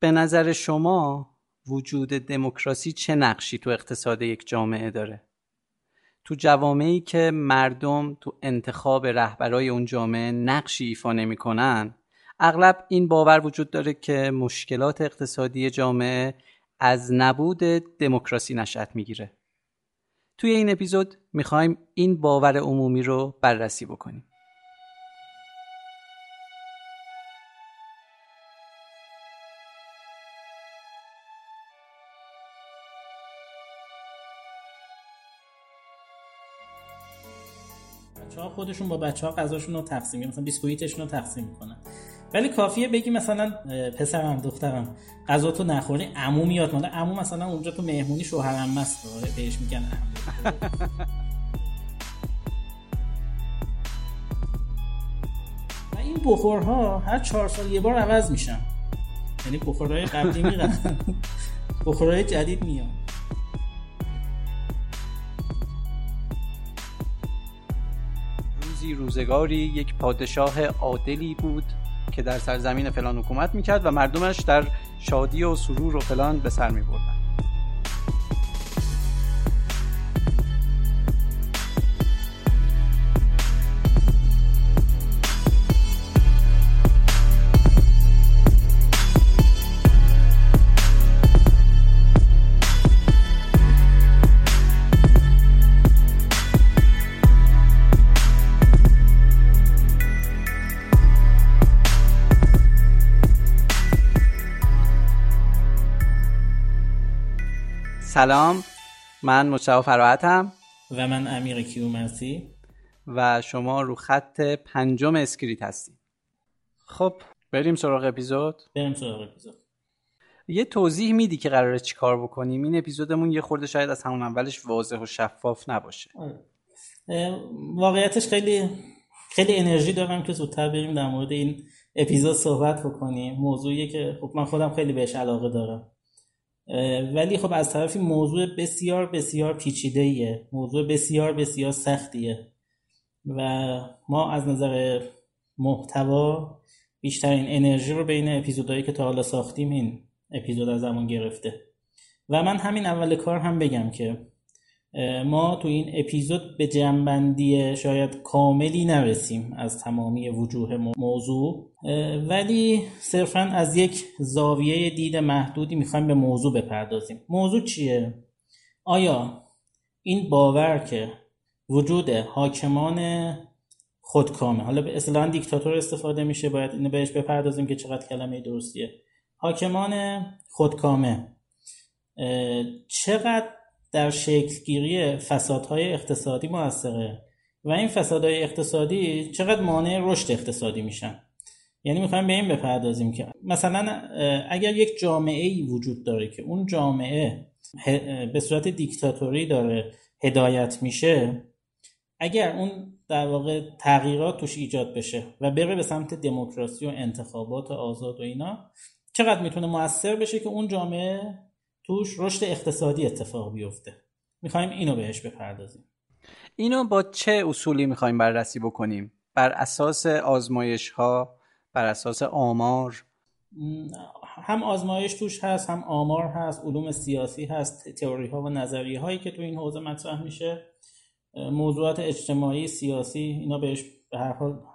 به نظر شما وجود دموکراسی چه نقشی تو اقتصاد یک جامعه داره؟ تو جوامعی که مردم تو انتخاب رهبرای اون جامعه نقشی ایفا نمی‌کنن اغلب این باور وجود داره که مشکلات اقتصادی جامعه از نبود دموکراسی نشأت می‌گیره. توی این اپیزود می‌خوایم این باور عمومی رو بررسی بکنیم. خودشون با بچه ها غذاشون رو تقسیم مثلا بیسکویتشون رو تقسیم می‌کنن. ولی کافیه بگی مثلا پسرم دخترم غذا تو نخوری عمو میاد مال عمو مثلا اونجا تو مهمونی شوهرم مست بهش میگن و این بخورها هر چهار سال یه بار عوض میشن. یعنی بخورهای قبلی میرن. بخورهای جدید میان روزی روزگاری یک پادشاه عادلی بود که در سرزمین فلان حکومت می‌کرد و مردمش در شادی و سرور و فلان به سر میبردن. سلام. من مجتبی فراحتم و من امیر کیومرثی و شما رو خط پنجم اسکریت هستیم. خب. بریم سراغ اپیزود؟ بریم سراغ اپیزود. یه توضیح میدی که قراره چیکار بکنیم. این اپیزودمون یه خورده شاید از همون اولش واضح و شفاف نباشه. واقعیتش خیلی خیلی انرژی دارم که زودتر بریم در مورد این اپیزود صحبت بکنیم. موضوعیه که خب من خودم خیلی بهش علاقه دارم. ولی خب از طرفی موضوع بسیار بسیار پیچیده ایه موضوع بسیار بسیار سختیه. و ما از نظر محتوا بیشترین انرژی رو بین اپیزودهایی که تا حالا ساختیم این اپیزود از زمان گرفته. و من همین اول کار هم بگم که ما تو این اپیزود به جنبندی شاید کاملی نرسیم از تمامی وجوه موضوع. ولی صرفا از یک زاویه دید محدودی می‌خوایم به موضوع بپردازیم. موضوع چیه؟ آیا این باور که وجود حاکمان خودکامه حالا به اصطلاحا دیکتاتور استفاده میشه باید اینو بهش بپردازیم که چقدر کلمه درستیه. حاکمان خودکامه چقدر در شکلگیری فسادهای اقتصادی موثره. و این فسادهای اقتصادی چقدر مانع رشد اقتصادی میشن؟ یعنی می‌خوایم به این بپردازیم که مثلا اگر یک جامعه ای وجود داره که اون جامعه به صورت دیکتاتوری داره هدایت میشه اگر اون در واقع تغییرات توش ایجاد بشه و بره به سمت دموکراسی و انتخابات آزاد و اینا چقدر می‌تونه موثر بشه که اون جامعه توش رشد اقتصادی اتفاق بیفته. می‌خوایم اینو بهش بپردازیم. اینو با چه اصولی می‌خوایم بررسی بکنیم؟ بر اساس آزمایش ها بر اساس آمار؟ هم آزمایش توش هست هم آمار هست علوم سیاسی هست تئوری ها و نظریه هایی که تو این حوزه مطرح میشه. موضوعات اجتماعی سیاسی اینا بهش به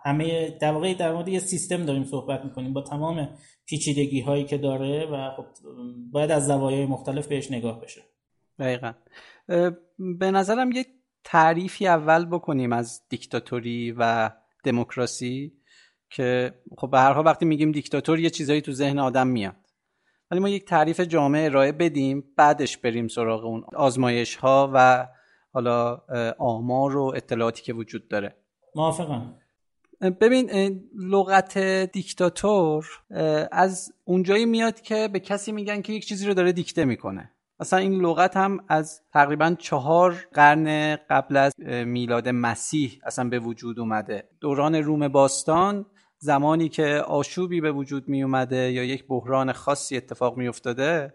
همه در واقع در مورد یه سیستم داریم صحبت می‌کنیم. با تمام پیچیدگی هایی که داره و خب باید از زوایای مختلف بهش نگاه بشه. دقیقا. به نظرم یک تعریفی اول بکنیم از دیکتاتوری و دموکراسی که خب به هر حال وقتی میگیم دیکتاتور یه چیزایی تو ذهن آدم میاد. ولی ما یک تعریف جامعه ارائه بدیم بعدش بریم سراغ اون آزمایش ها و حالا آمار و اطلاعاتی که وجود داره. موافقم. ببین لغت دیکتاتور از اونجایی میاد که به کسی میگن که یک چیزی رو داره دیکته می‌کنه. اصلا این لغت هم از تقریبا چهار قرن قبل از میلاد مسیح اصلا به وجود اومده. دوران روم باستان زمانی که آشوبی به وجود می اومده یا یک بحران خاصی اتفاق می افتاده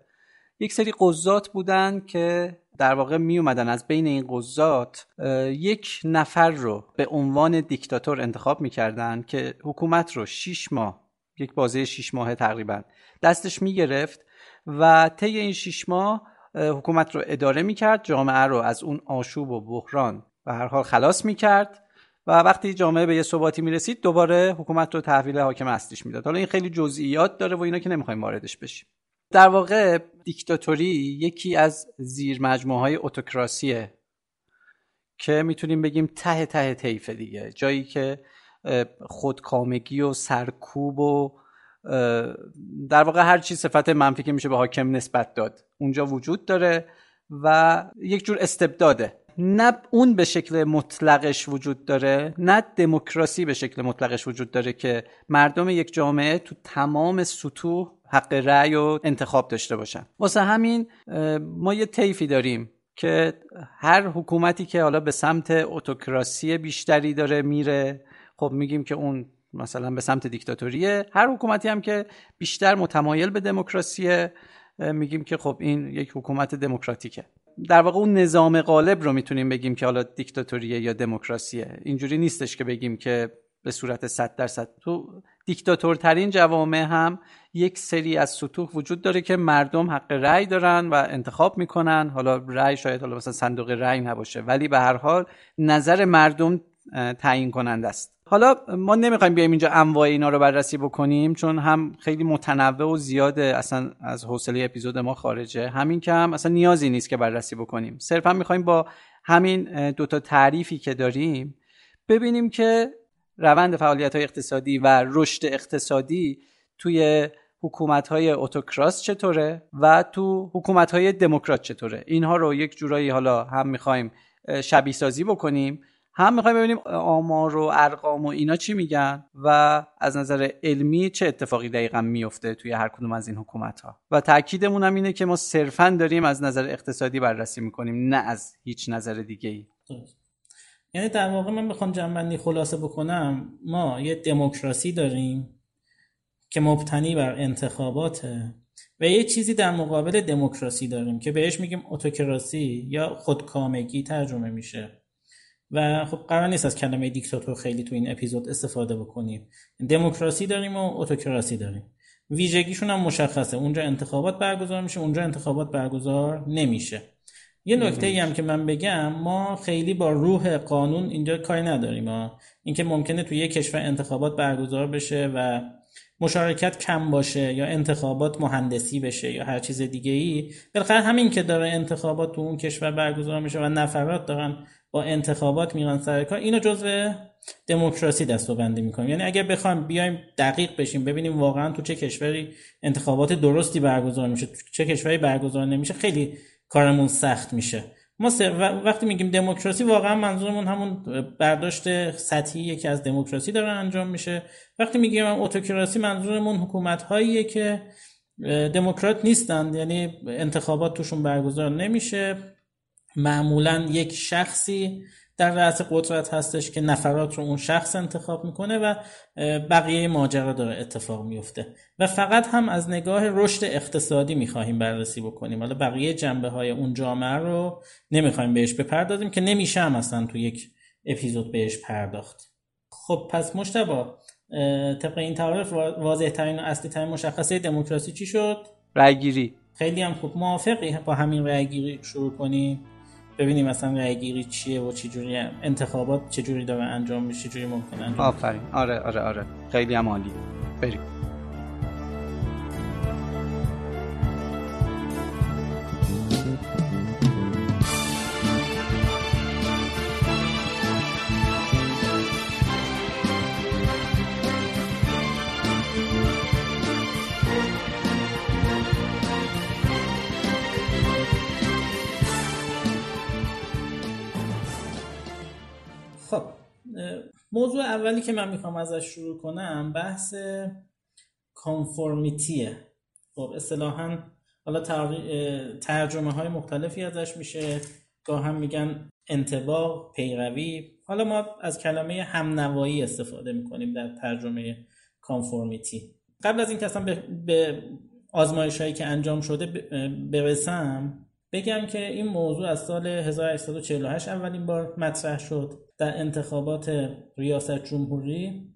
یک سری قضات بودن که در واقع می اومدن از بین این قضات یک نفر رو به عنوان دیکتاتور انتخاب می‌کردن که حکومت رو شیش ماه یک بازه شیش ماه تقریبا دستش می گرفت و طی این شیش ماه حکومت رو اداره می‌کرد جامعه رو از اون آشوب و بحران به هر حال خلاص می‌کرد و وقتی جامعه به یه ثباتی می‌رسید دوباره حکومت رو تحویل حاکم اصلیش می‌داد. حالا این خیلی جزئیات داره و اینا که نمی‌خوایم واردش بشیم. در واقع دیکتاتوری یکی از زیر مجموعه های اتوکراسیه که می‌تونیم بگیم ته ته طیف دیگه. جایی که خودکامگی و سرکوب و در واقع هر چی صفت منفی که میشه به حاکم نسبت داد. اونجا وجود داره و یک جور استبداده. نه اون به شکل مطلقش وجود داره نه دموکراسی به شکل مطلقش وجود داره که مردم یک جامعه تو تمام سطوح حق رأی و انتخاب داشته باشن. واسه همین ما یه طیفی داریم که هر حکومتی که حالا به سمت اتوکراسی بیشتری داره میره خب میگیم که اون مثلا به سمت دیکتاتوریه. هر حکومتی هم که بیشتر متمایل به دموکراسیه میگیم که خب این یک حکومت دموکراتیکه. در واقع اون نظام غالب رو می‌تونیم بگیم که حالا دیکتاتوریه یا دموکراسیه. اینجوری نیستش که بگیم که به صورت 100 درصد. تو دیکتاتورترین جوامع هم یک سری از سطوح وجود داره که مردم حق رأی دارن و انتخاب می‌کنن. حالا رأی شاید حالا مثلا صندوق رأی نباشه ولی به هر حال نظر مردم تعیین کننده است. حالا ما نمی‌خوایم بیایم اینجا انواع اینا رو بررسی بکنیم چون هم خیلی متنوع و زیاده. اصلا از حوصله اپیزود ما خارجه. همین که هم اصلا نیازی نیست که بررسی بکنیم. صرفا می‌خوایم با همین دوتا تعریفی که داریم ببینیم که روند فعالیت های اقتصادی و رشد اقتصادی توی حکومت های اتوکراس چطوره و تو حکومت های دموکرات چطوره. اینها رو یک جورایی حالا هم می‌خوایم شبیه سازی بکنیم. هم می‌خوایم ببینیم آمار و ارقام و اینا چی میگن و از نظر علمی چه اتفاقی دقیقا میفته توی هر کدوم از این حکومت ها و تاکیدمون هم اینه که ما صرفا داریم از نظر اقتصادی بررسی می‌کنیم نه از هیچ نظر دیگه ای یعنی در واقع من می‌خوام جنبندی خلاصه بکنم. ما یه دموکراسی داریم که مبتنی بر انتخاباته و یه چیزی در مقابل دموکراسی داریم که بهش میگیم اتوکراسی یا خودکامگی ترجمه میشه. و خب قرار نیست از کلمه دیکتاتور خیلی تو این اپیزود استفاده بکنیم. دموکراسی داریم و اتوکراسی داریم. ویژگیشون هم مشخصه. اونجا انتخابات برگزار میشه اونجا انتخابات برگزار نمیشه. یه نکته ای هم که من بگم ما خیلی با روح قانون اینجا کاری نداریم. اینکه ممکنه تو یه کشور انتخابات برگزار بشه و مشارکت کم باشه یا انتخابات مهندسی بشه یا هر چیز دیگه ای بالاخره همین که داره انتخابات تو اون کشور برگزار میشه و نفرات دارن با انتخابات میرن سر کار. اینو جزء دموکراسی دستبندی می‌کنیم. یعنی اگر بخوایم بیایم دقیق بشیم ببینیم واقعا تو چه کشوری انتخابات درستی برگزار میشه تو چه کشوری برگزار نمیشه خیلی کارمون سخت میشه. ما وقتی میگیم دموکراسی واقعا منظورمون همون برداشت سطحیه که از دموکراسی داره انجام میشه. وقتی میگیم اتوکراسی منظورمون حکومت هاییه که دموکرات نیستند یعنی انتخابات توشون برگزار نمیشه. معمولا یک شخصی در رأس قدرت هستش که نفرات رو اون شخص انتخاب می‌کنه و بقیه ماجرا داره اتفاق میفته و فقط هم از نگاه رشد اقتصادی می‌خواهیم بررسی بکنیم. حالا بقیه جنبه های اون جامعه رو نمی‌خوایم بهش بپردازیم که نمیشه هم اصلا تو یک اپیزود بهش پرداخت. خب پس مشتبا طبق این تعارف واضح ترین و اصلی ترین مشخصه دموکراسی چی شد؟ رأیگیری. خیلی هم خوب. موافقی؟ با همین رأیگیری شروع کنیم. ببینیم مثلا رأیگیری چیه و چجوری انتخابات چجوری داره انجام میشه چجوری ممکنه انجام آفرین. آره آره آره. خیلی هم عالی بریم. موضوع اولی که من می‌خوام ازش شروع کنم بحث کانفورمیتیه. خب اصطلاحا حالا ترجمه های مختلفی ازش میشه. گاه هم میگن انتباه پیروی. حالا ما از کلمه همنوایی استفاده می‌کنیم در ترجمه کانفورمیتی. قبل از این که اصلا به, به آزمایش هایی که انجام شده برسم بگم که این موضوع از سال 1848 اولین بار مطرح شد. در انتخابات ریاست جمهوری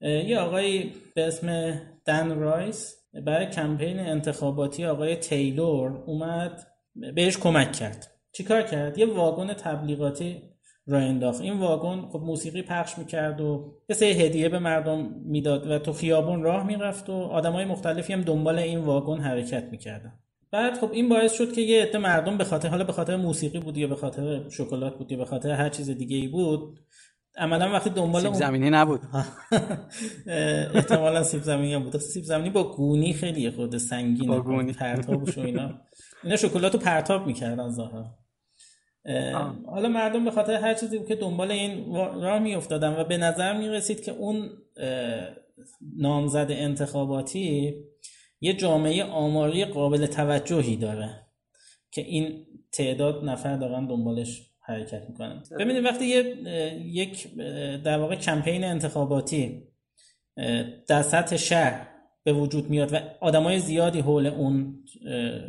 یه آقای به اسم دن رایس برای کمپین انتخاباتی آقای تیلور اومد بهش کمک کرد. چیکار کرد؟ یه واگن تبلیغاتی را انداخت. این واگن خب موسیقی پخش می‌کرد و یه سری هدیه به مردم می‌داد و تو خیابون راه می‌رفت و آدمای مختلفی هم دنبال این واگن حرکت می‌کردن. بعد خب این باعث شد که یه عده مردم به خاطر حالا به خاطر موسیقی بود یا به خاطر شکلات بود یا به خاطر هر چیز دیگه ای بود عملا وقتی دنبال سیب زمینی نبود. احتمالا سیب زمینی بود. سیب زمینی با گونی خیلی خود سنگین با گونی. پرتابش و اینا. اینا شکلاتو پرتاب می‌کردن ظاهرا. حالا مردم به خاطر هر چیزی که دنبال این راه میافتادن و به نظر می‌رسید که اون نامزد انتخاباتی یه جامعه آماری قابل توجهی داره که این تعداد نفر دارن دنبالش حرکت می‌کنن. ببینید وقتی یه یک در واقع کمپین انتخاباتی در سطح شهر به وجود میاد و آدمای زیادی حول اون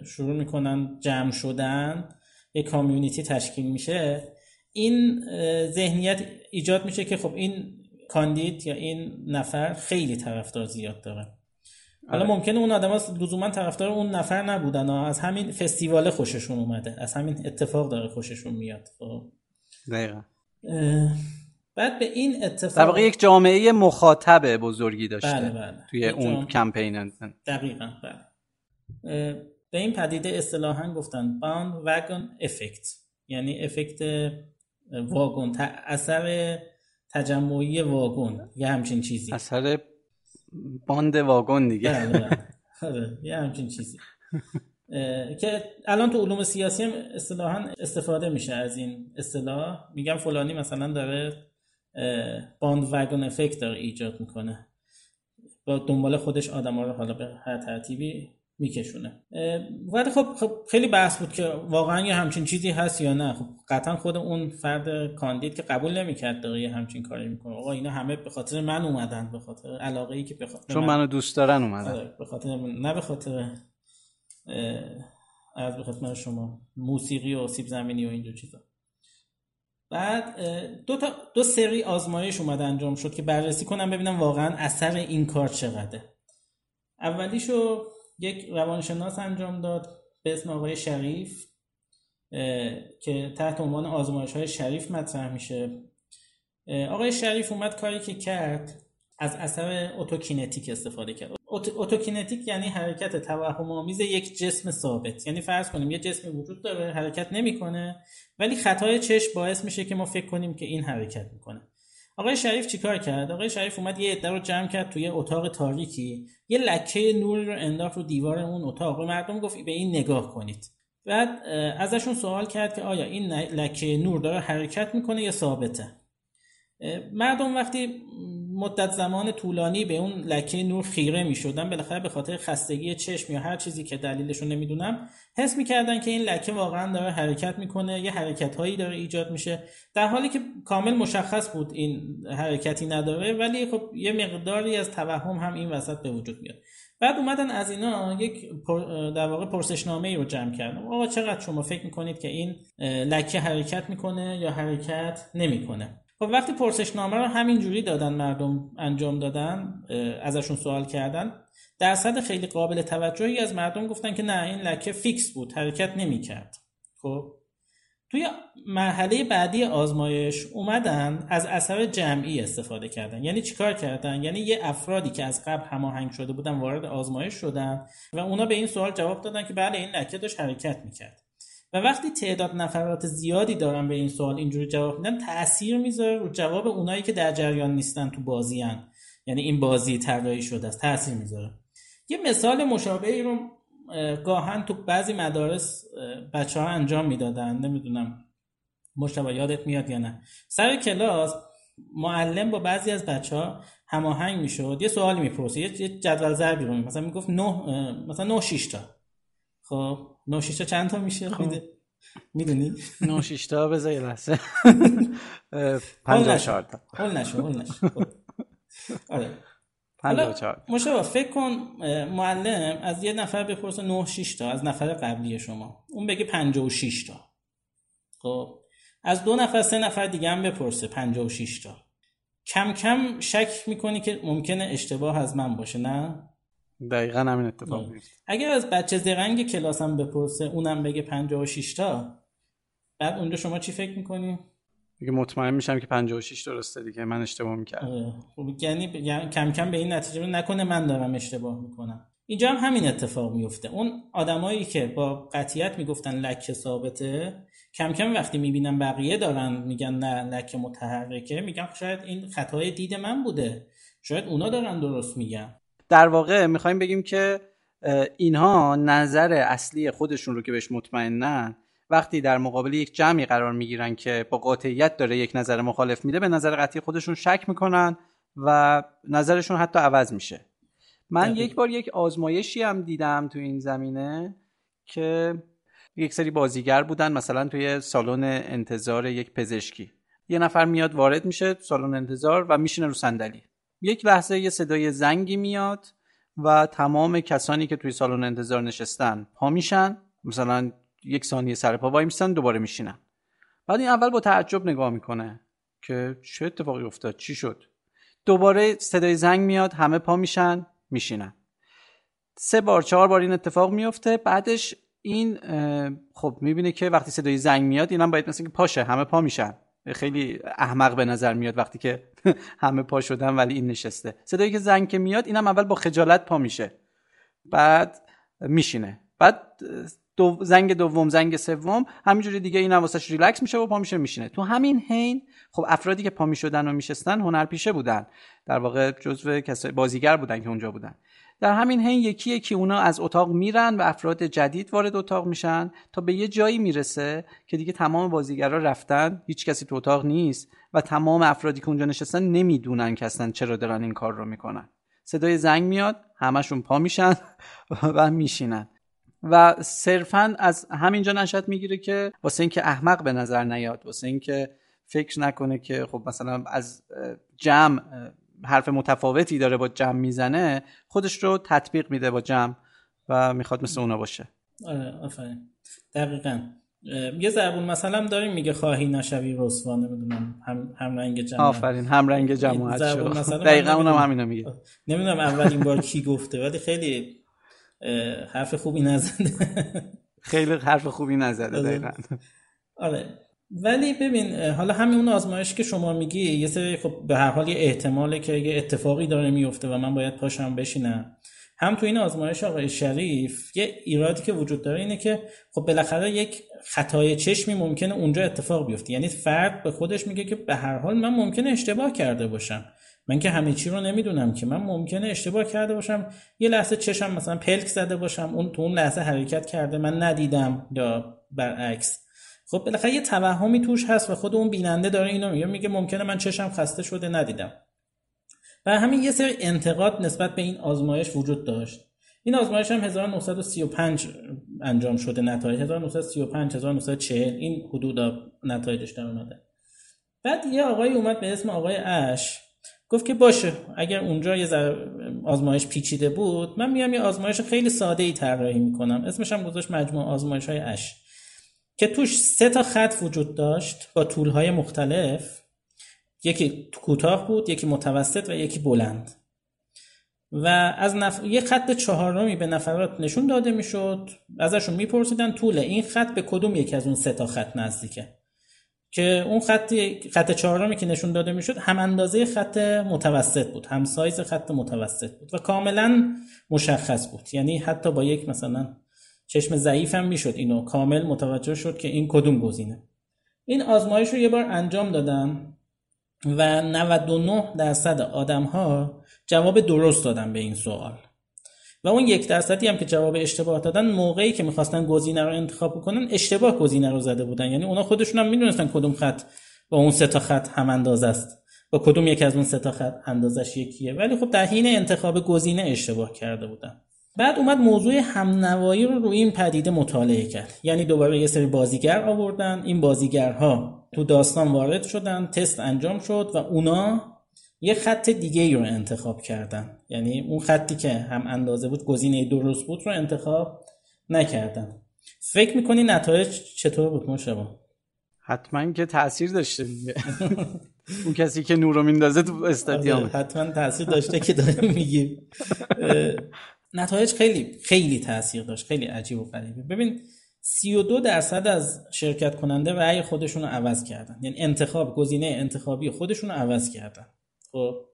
شروع می‌کنن جمع شدن یک کامیونیتی تشکیل میشه این ذهنیت ایجاد میشه که خب این کاندید یا این نفر خیلی طرفدار زیاد داره. حالا آره. ممکنه اون آدما لزوما طرفدار اون نفر نبودن. از همین فستیوال خوششون اومده. از همین اتفاق داره خوششون میاد. خب. دقیقا. بعد به این اتفاق در واقع یک جامعه مخاطب بزرگی داشته بله بله. توی اون جامعه... کمپین. دقیقا بله. به این پدیده اصطلاحا گفتن باند وگن افکت. یعنی افکت واگن. اثر تجمعی واگن. یه همچین چیزی. اثر باند واگن دیگه. آره، یه همچین چیزی. که الان تو علوم سیاسی هم اصطلاحا استفاده میشه از این اصطلاح. میگم فلانی مثلا داره باند وگن افکت داره ایجاد می‌کنه. با دنبال خودش آدم ها رو حالا به هر ترتیبی میکشونه. ولی خب, خب خیلی بحث بود که واقعا یه همچین چیزی هست یا نه. خب قطعا خود اون فرد کاندید که قبول نمی‌کرد داره یه همچین کاری می‌کنه. آقا اینا همه به خاطر من اومدن به خاطر علاقه ای که به خاطر چون من... منو دوست دارن اومدن. آره، به خاطر. نه به خاطر از به خاطر شما. موسیقی و سیب زمینی و اینجور چیزا. بعد دو تا دو سری آزمایش اومد انجام شد که بررسی کنم ببینم واقعا اثر این کار چقدره. اولیشو یک روانشناس انجام داد به اسم آقای شریف که تحت عنوان آزمایش های شریف مطرح میشه. آقای شریف اومد کاری که کرد از اثر autokinetic استفاده کرد. autokinetic یعنی حرکت توهم آمیز یک جسم ثابت. یعنی فرض کنیم یه جسمی وجود داره حرکت نمی‌کنه ولی خطای چشم باعث میشه که ما فکر کنیم که این حرکت می‌کنه. آقای شریف چیکار کرد؟ آقای شریف اومد یه عده رو جمع کرد توی اتاق تاریکی. یه لکه نوری رو انداخت رو دیوار اون اتاق. و مردم گفت به این نگاه کنید. بعد ازشون سوال کرد که آیا این لکه نور داره حرکت می‌کنه یا ثابته؟ مردم وقتی مدت زمان طولانی به اون لکه نور خیره می شدن بالاخره به خاطر خستگی چشم یا هر چیزی که دلیلش رو نمی‌دونم حس می‌کردن که این لکه واقعا داره حرکت می‌کنه یه حرکت هایی داره ایجاد میشه. در حالی که کامل مشخص بود این حرکتی نداره ولی خب یه مقداری از توهم هم این وسط به وجود میاد. بعد اومدن از اینا یک در واقع پرسشنامه ای رو جمع کردن. آقا چقدر شما فکر می‌کنید که این لکه حرکت می‌کنه یا حرکت نمی‌کنه؟ خب وقتی پرسشنامه رو همینجوری دادن مردم انجام دادن ازشون سوال کردن درصد خیلی قابل توجهی از مردم گفتن که نه این لکه فیکس بود حرکت نمی‌کرد. خب توی مرحله بعدی آزمایش اومدن از اثر جمعی استفاده کردن. یعنی چیکار کردن؟ یعنی یه افرادی که از قبل هماهنگ شده بودن وارد آزمایش شدن و اونا به این سوال جواب دادن که بله این لکه داشت حرکت می‌کرد. و وقتی تعداد نفرات زیادی دارن به این سوال اینجوری جواب میدن تاثیر می‌ذاره رو جواب اونایی که در جریان نیستن تو بازیان یعنی این بازی طراحی شده است. تاثیر می‌ذاره. یه مثال مشابهی رو گاهن تو بعضی مدارس بچه ها انجام می‌دادن. نمی‌دونم مشتبه یادت میاد یا نه. سر کلاس معلم با بعضی از بچه ها هماهنگ می‌شد. یه سوالی می‌پرسید. یه جدول ضربی رو مثلا می‌گفت نه مثلا 9 6 تا. خب 9 6 تا چند تا میشه؟ خب. می‌دونی؟ 9 6 تا بذار یه لحظه. 54 تا. اون نشو اون نشو خب. آره. مشابه فکر کن معلم از یه نفر بپرسه 9 6 تا از نفر قبلی شما. اون بگه 56 تا خب. از دو نفر سه نفر دیگه هم بپرسه 56 تا کم کم شک می‌کنی که ممکنه اشتباه از من باشه نه؟ دقیقا همین اتفاق میفته اگر از بچه زرنگ کلاسم بپرسه اونم بگه 56 تا بعد اونجا شما چی فکر می‌کنی؟ دیگه مطمئن میشم که 56 درسته دیگه من اشتباه می‌کردم. خب یعنی کم کم به این نتیجه نکنه من دارم اشتباه می‌کنم. اینجا هم همین اتفاق میفته اون آدمایی که با قطیت می‌گفتن لکه ثابته کم کم وقتی می‌بینن بقیه دارن میگن نه لکه متحرکه میگن شاید این خطای دید من بوده. شاید اونا دارن درست میگن. در واقع می‌خوایم بگیم که اینها نظر اصلی خودشون رو که بهش مطمئنن وقتی در مقابل یک جمعی قرار می‌گیرن که با قاطعیت داره یک نظر مخالف میده به نظر قطعی خودشون شک می‌کنن و نظرشون حتی عوض میشه. من یک بار یک آزمایشی هم دیدم تو این زمینه که یک سری بازیگر بودن مثلا توی سالن انتظار یک پزشکی. یه نفر میاد وارد میشه سالن انتظار و میشینه رو صندلی. یک لحظه یه صدای زنگی میاد و تمام کسانی که توی سالن انتظار نشستن پا میشن. مثلا یک ثانیه سر پا وای میستن دوباره میشینن. بعد این اول با تعجب نگاه می‌کنه که چه اتفاقی افتاد؟ چی شد؟ دوباره صدای زنگ میاد همه پا میشن میشینن. سه بار چهار بار این اتفاق میفته. بعدش این خب می‌بینه که وقتی صدای زنگ میاد اینم باید مثل که پاشه همه پا میشن. خیلی احمق به نظر میاد وقتی که همه پا شدن ولی این نشسته. صدایی که زنگ که میاد اینم اول با خجالت پا میشه. بعد میشینه. بعد دو زنگ دوم زنگ سوم همینجوری دیگه این واسش ریلکس میشه و پا میشه میشینه. تو همین حین خب افرادی که پا می‌شدن و میشستن هنرپیشه بودن. در واقع جزو کسای بازیگر بودن که اونجا بودن. در همین حین یکی یکی اونا از اتاق میرن و افراد جدید وارد اتاق میشن تا به یه جایی می‌رسه که دیگه تمام بازیگرا رفتن هیچ کسی تو اتاق نیست و تمام افرادی که اونجا نشستن نمی‌دونن که اصلا چرا دارن این کار رو می‌کنن. صدای زنگ میاد همشون پا میشن و میشینن. و صرفا از همینجا نشد می‌گیره که واسه اینکه احمق به نظر نیاد واسه اینکه فکر نکنه که خب مثلا از جمع حرف متفاوتی داره با جمع می‌زنه خودش رو تطبیق میده با جمع و می‌خواد مثل اونا باشه. آره آفرین. دقیقا. یه زربون مثلا داریم میگه خواهی نشوی رسوا نمی‌دونم هم, هم رنگ جماعت آفرین هم رنگ جماعت شد دقیقا اونم همینو میگه. نمی‌دونم اولین بار کی گفته ولی خیلی حرف خوبی نزده. خیلی حرف خوبی نزده آره. دقیقا. آره. ولی ببین حالا همین اون آزمایش که شما میگی یه سری خب به هر حال یه احتماله که یه اتفاقی داره میفته و من باید پاشم بشینم. هم تو این آزمایش آقای شریف یه ایرادی که وجود داره اینه که خب بالاخره یک خطای چشمی ممکنه اونجا اتفاق بیفته. یعنی فرد به خودش میگه که به هر حال من ممکنه اشتباه کرده باشم. من که همه چی رو نمی‌دونم که من ممکنه اشتباه کرده باشم. یه لحظه چشم مثلا پلک زده باشم اون تو اون لحظه حرکت کرده من ندیدم یا برعکس. خب بالاخره یه توهمی توش هست و خود اون بیننده داره اینو میگه میگه ممکنه من چشم خسته شده ندیدم. و همین یه سری انتقاد نسبت به این آزمایش وجود داشت. این آزمایش هم 1935 انجام شده نتایج. 1935 1940 این حدود نتایجش در اومده. بعد یه آقای اومد به اسم آقای اش گفت که باشه اگر اونجا یه آزمایش پیچیده بود من میام یه آزمایش خیلی ساده ای طراحی می‌کنم. اسمش هم گذاشت مجموع آزمایش های اش. که توش سه تا خط وجود داشت با طول های مختلف. یکی کوتاه بود یکی متوسط و یکی بلند. و از نف... یه خط چهارمی به نفرات نشون داده می‌شد. ازشون میپرسیدن طول این خط به کدوم یکی از اون سه تا خط نزدیکه؟ که اون خط خط چهارمی که نشون داده می‌شد هم اندازه خط متوسط بود هم سایز خط متوسط بود و کاملا مشخص بود. یعنی حتی با یک مثلا چشم ضعیف هم می‌شد اینو. کامل متوجه شد که این کدوم گزینه. این آزمایش رو یه بار انجام دادن و 99 درصد آدم ها جواب درست دادن به این سوال. و اون یک درصدی هم که جواب اشتباه دادن موقعی که می‌خواستن گزینه رو انتخاب کنن اشتباه گزینه رو زده بودن. یعنی اونا خودشون هم می‌دونستن کدوم خط با اون سه تا خط هم اندازه است. با کدوم یک از اون سه تا خط اندازش یکیه. ولی خب در حین انتخاب گزینه اشتباه کرده بودن. بعد اومد موضوع همنوایی رو روی این پدیده مطالعه کرد. یعنی دوباره یه سری بازیگر آوردن. این بازیگرها تو داستان وارد شدن تست انجام شد و اونا یه خط دیگه ای رو انتخاب کردن. یعنی اون خطی که هم اندازه بود گزینه درست بود رو انتخاب نکردن. فکر می‌کنی نتایج چطور بود مشابه حتما که تاثیر داشته اون کسی که نور رو میندازه تو استادیوم آره، حتما تاثیر داشته که داره میگیم. نتایج خیلی خیلی تاثیر داشت خیلی عجیب و غریبه. ببین 32 درصد از شرکت کننده رأی خودشون رو عوض کردن. یعنی انتخاب گزینه انتخابی خودشون رو عوض کردن. خب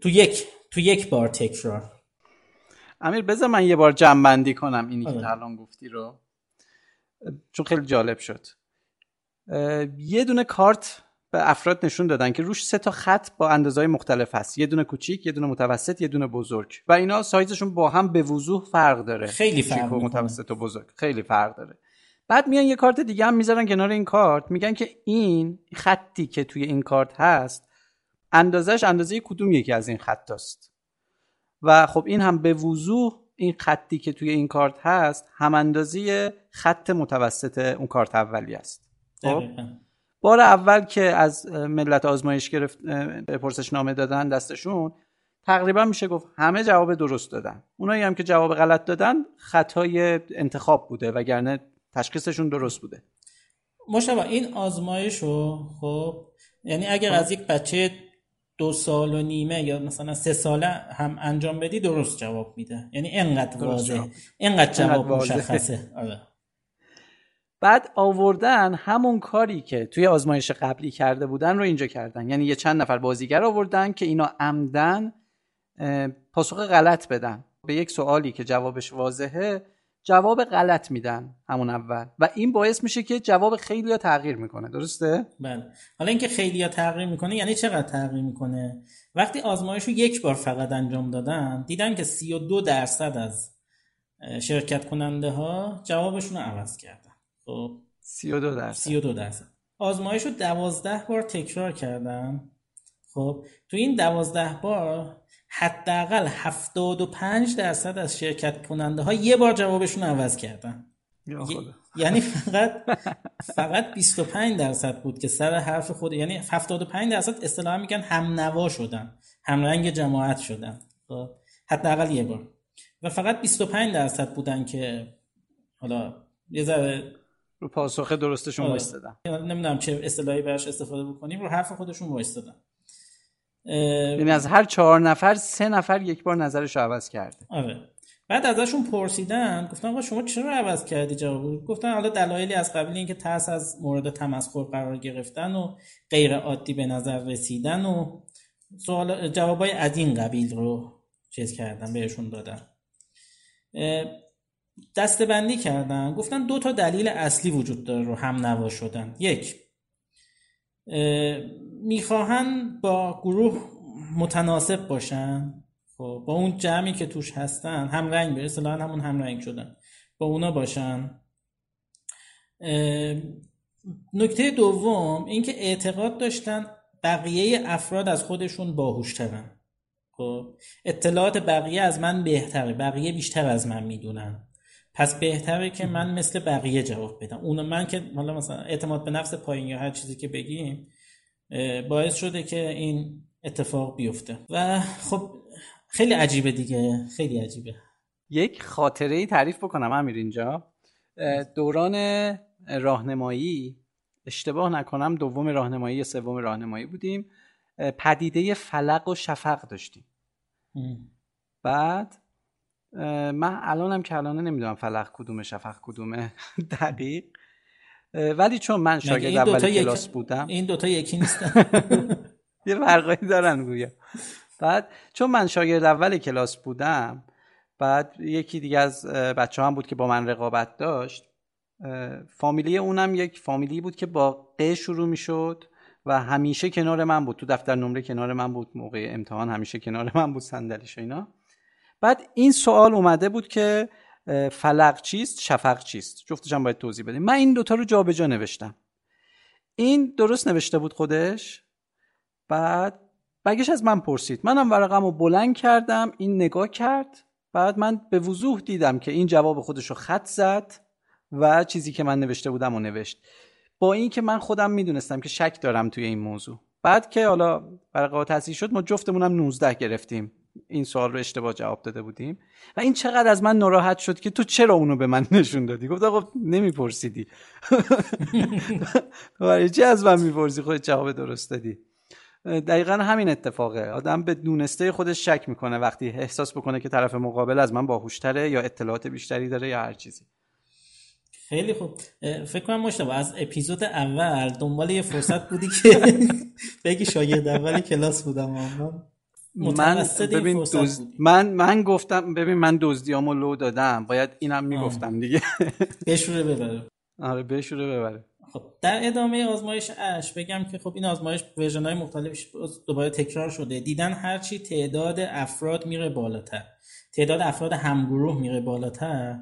تو یک تو یک بار تکرار. امیر بذار من یه بار جمع کنم اینی که آره. الان گفتی رو. چون خیلی جالب شد. یه دونه کارت به افراد نشون دادن که روش سه تا خط با اندازهای مختلف هست. یه دونه کوچیک یه دونه متوسط یه دونه بزرگ. و اینا سایزشون با هم به وضوح فرق داره. خیلی فرق و متوسط و بزرگ. خیلی فرق داره. بعد میان یه کارت دیگه هم می‌ذارن کنار این کارت. میگن که این خطی که توی این کارت هست اندازش اندازه کدوم یکی از این خط است و خب این هم به وضوح این خطی که توی این کارت هست هم اندازه خط متوسط اون کارت اولی است خب؟ بار اول که از ملت آزمایش گرفت پرسش نامه دادن دستشون تقریبا میشه گفت همه جواب درست دادن. اونایی هم که جواب غلط دادن خطای انتخاب بوده وگرنه تشخیصشون درست بوده. مشابه این آزمایش رو خب یعنی اگر از یک بچه دو سال و نیمه یا مثلا سه ساله هم انجام بدی درست جواب میده. یعنی انقدر واضح. انقدر جواب مشخصه. آره. بعد آوردن همون کاری که توی آزمایش قبلی کرده بودن رو اینجا کردن. یعنی یه چند نفر بازیگر آوردن که اینا عمدن پاسخ غلط بدن. به یک سوالی که جوابش واضحه جواب غلط میدن همون اول. و این باعث میشه که جواب خیلی ها تغییر می‌کنه. درسته؟ بله. حالا اینکه خیلی ها تغییر می‌کنه یعنی چقدر تغییر می‌کنه؟ وقتی آزمایش رو یک بار فقط انجام دادن دیدن که 32 درصد از شرکت کننده ها جوابشون رو عوض کردن. خب. 32 درصد. 32 درصد. آزمایش رو 12 بار تکرار کردن خب تو این 12 بار حداقل 75 درصد از شرکت کننده ها یه بار جوابشون عوض کردن. یعنی فقط فقط 25 درصد بود که سر حرف خود یعنی 75 درصد اصطلاحا میگن هم نوا شدن. هم رنگ جماعت شدن. خب، حداقل یه بار. و فقط 25 درصد بودن که حالا یه ذره رو پاسخ درستشون آره. وایستادن. نمی‌دونم چه اصطلاحی براش استفاده بکنیم. رو حرف خودشون وایستادن. یعنی از هر چهار نفر سه نفر یک بار نظرش رو عوض کرده. آره. بعد ازشون پرسیدن گفتن آقا شما چرا عوض کردی جواب؟ گفتن حالا دلایلی از قبیل اینکه ترس از مورد تمسخر قرار گرفتن و غیر عادی به نظر رسیدن و سوال جوابای از این قبیل رو چیز کردن بهشون دادن. دستبندی کردن. گفتن دو تا دلیل اصلی وجود داره رو هم نوا شدن. یک می‌خواهن با گروه متناسب باشن. خب با اون جمعی که توش هستن هم رنگ به اصطلاحا همون هم رنگ شدن. با اونا باشن. نکته دوم اینکه اعتقاد داشتن بقیه افراد از خودشون باهوشترن. خب اطلاعات بقیه از من بهتره. بقیه بیشتر از من می‌دونن. پس بهتره که من مثل بقیه جواب بدم. اون من که حالا مثلا اعتماد به نفس پایین یا هر چیزی که بگیم باعث شده که این اتفاق بیفته. و خب خیلی عجیبه دیگه. خیلی عجیبه. یک خاطره ای تعریف بکنم امیر اینجا. دوران راهنمایی اشتباه نکنم دوم راهنمایی یا سوم راهنمایی بودیم. پدیده فلق و شفق داشتیم. بعد من الانم که الان نمی‌دونم فلق کدومه شفق کدومه. دقیق. ولی چون من شاگرد اول کلاس بودم. این دوتا یکی نیستن یه فرقایی دارن گویا. بعد چون من شاگرد اول کلاس بودم بعد یکی دیگه از بچه هم بود که با من رقابت داشت. فامیلی اونم یک فامیلی بود که با ق شروع می‌شد و همیشه کنار من بود. تو دفتر نمره کنار من بود موقع امتحان همیشه کنار من بود صندلیش اینا. بعد این سوال اومده بود که فلق چیست شفق چیست؟ جفتش هم باید توضیح بدیم. من این دوتا رو جابجا نوشتم. این درست نوشته بود خودش؟ بعد بگش از من پرسید. منم ورقم رو بلند کردم این نگاه کرد. بعد من به وضوح دیدم که این جواب خودش رو خط زد و چیزی که من نوشته بودم و نوشت. با این که من خودم می‌دونستم که شک دارم توی این موضوع. بعد که حالا ورقه تصحیح شد ما جفتمونم 19 گرفتیم. این سوال رو اشتباه جواب داده بودیم. و این چقدر از من ناراحت شد که تو چرا اونو به من نشون دادی؟ گفت آقا نمیپرسیدی. برای چه از من می‌پرسی؟ خود جواب درست دادی. دقیقا همین اتفاقه آدم به دونسته خودش شک می‌کنه وقتی احساس بکنه که طرف مقابل از من باهوشتره یا اطلاعات بیشتری داره یا هر چیزی. خیلی خوب. فکر کنم مشتبه از اپیزود اول دنبال یه فرصت بودی که بگی شاگرد اول کلاس بودم. من ببین دوز... من من گفتم ببین من دزدیامو لو دادم. باید اینم می‌گفتم دیگه. بشوره ببره. آره بشوره ببره. خب در ادامه آزمایش اش بگم که خب این آزمایش ورژن های مختلفش دوباره تکرار شده. دیدن هرچی تعداد افراد میره بالاتر. تعداد افراد همگروه میره بالاتر.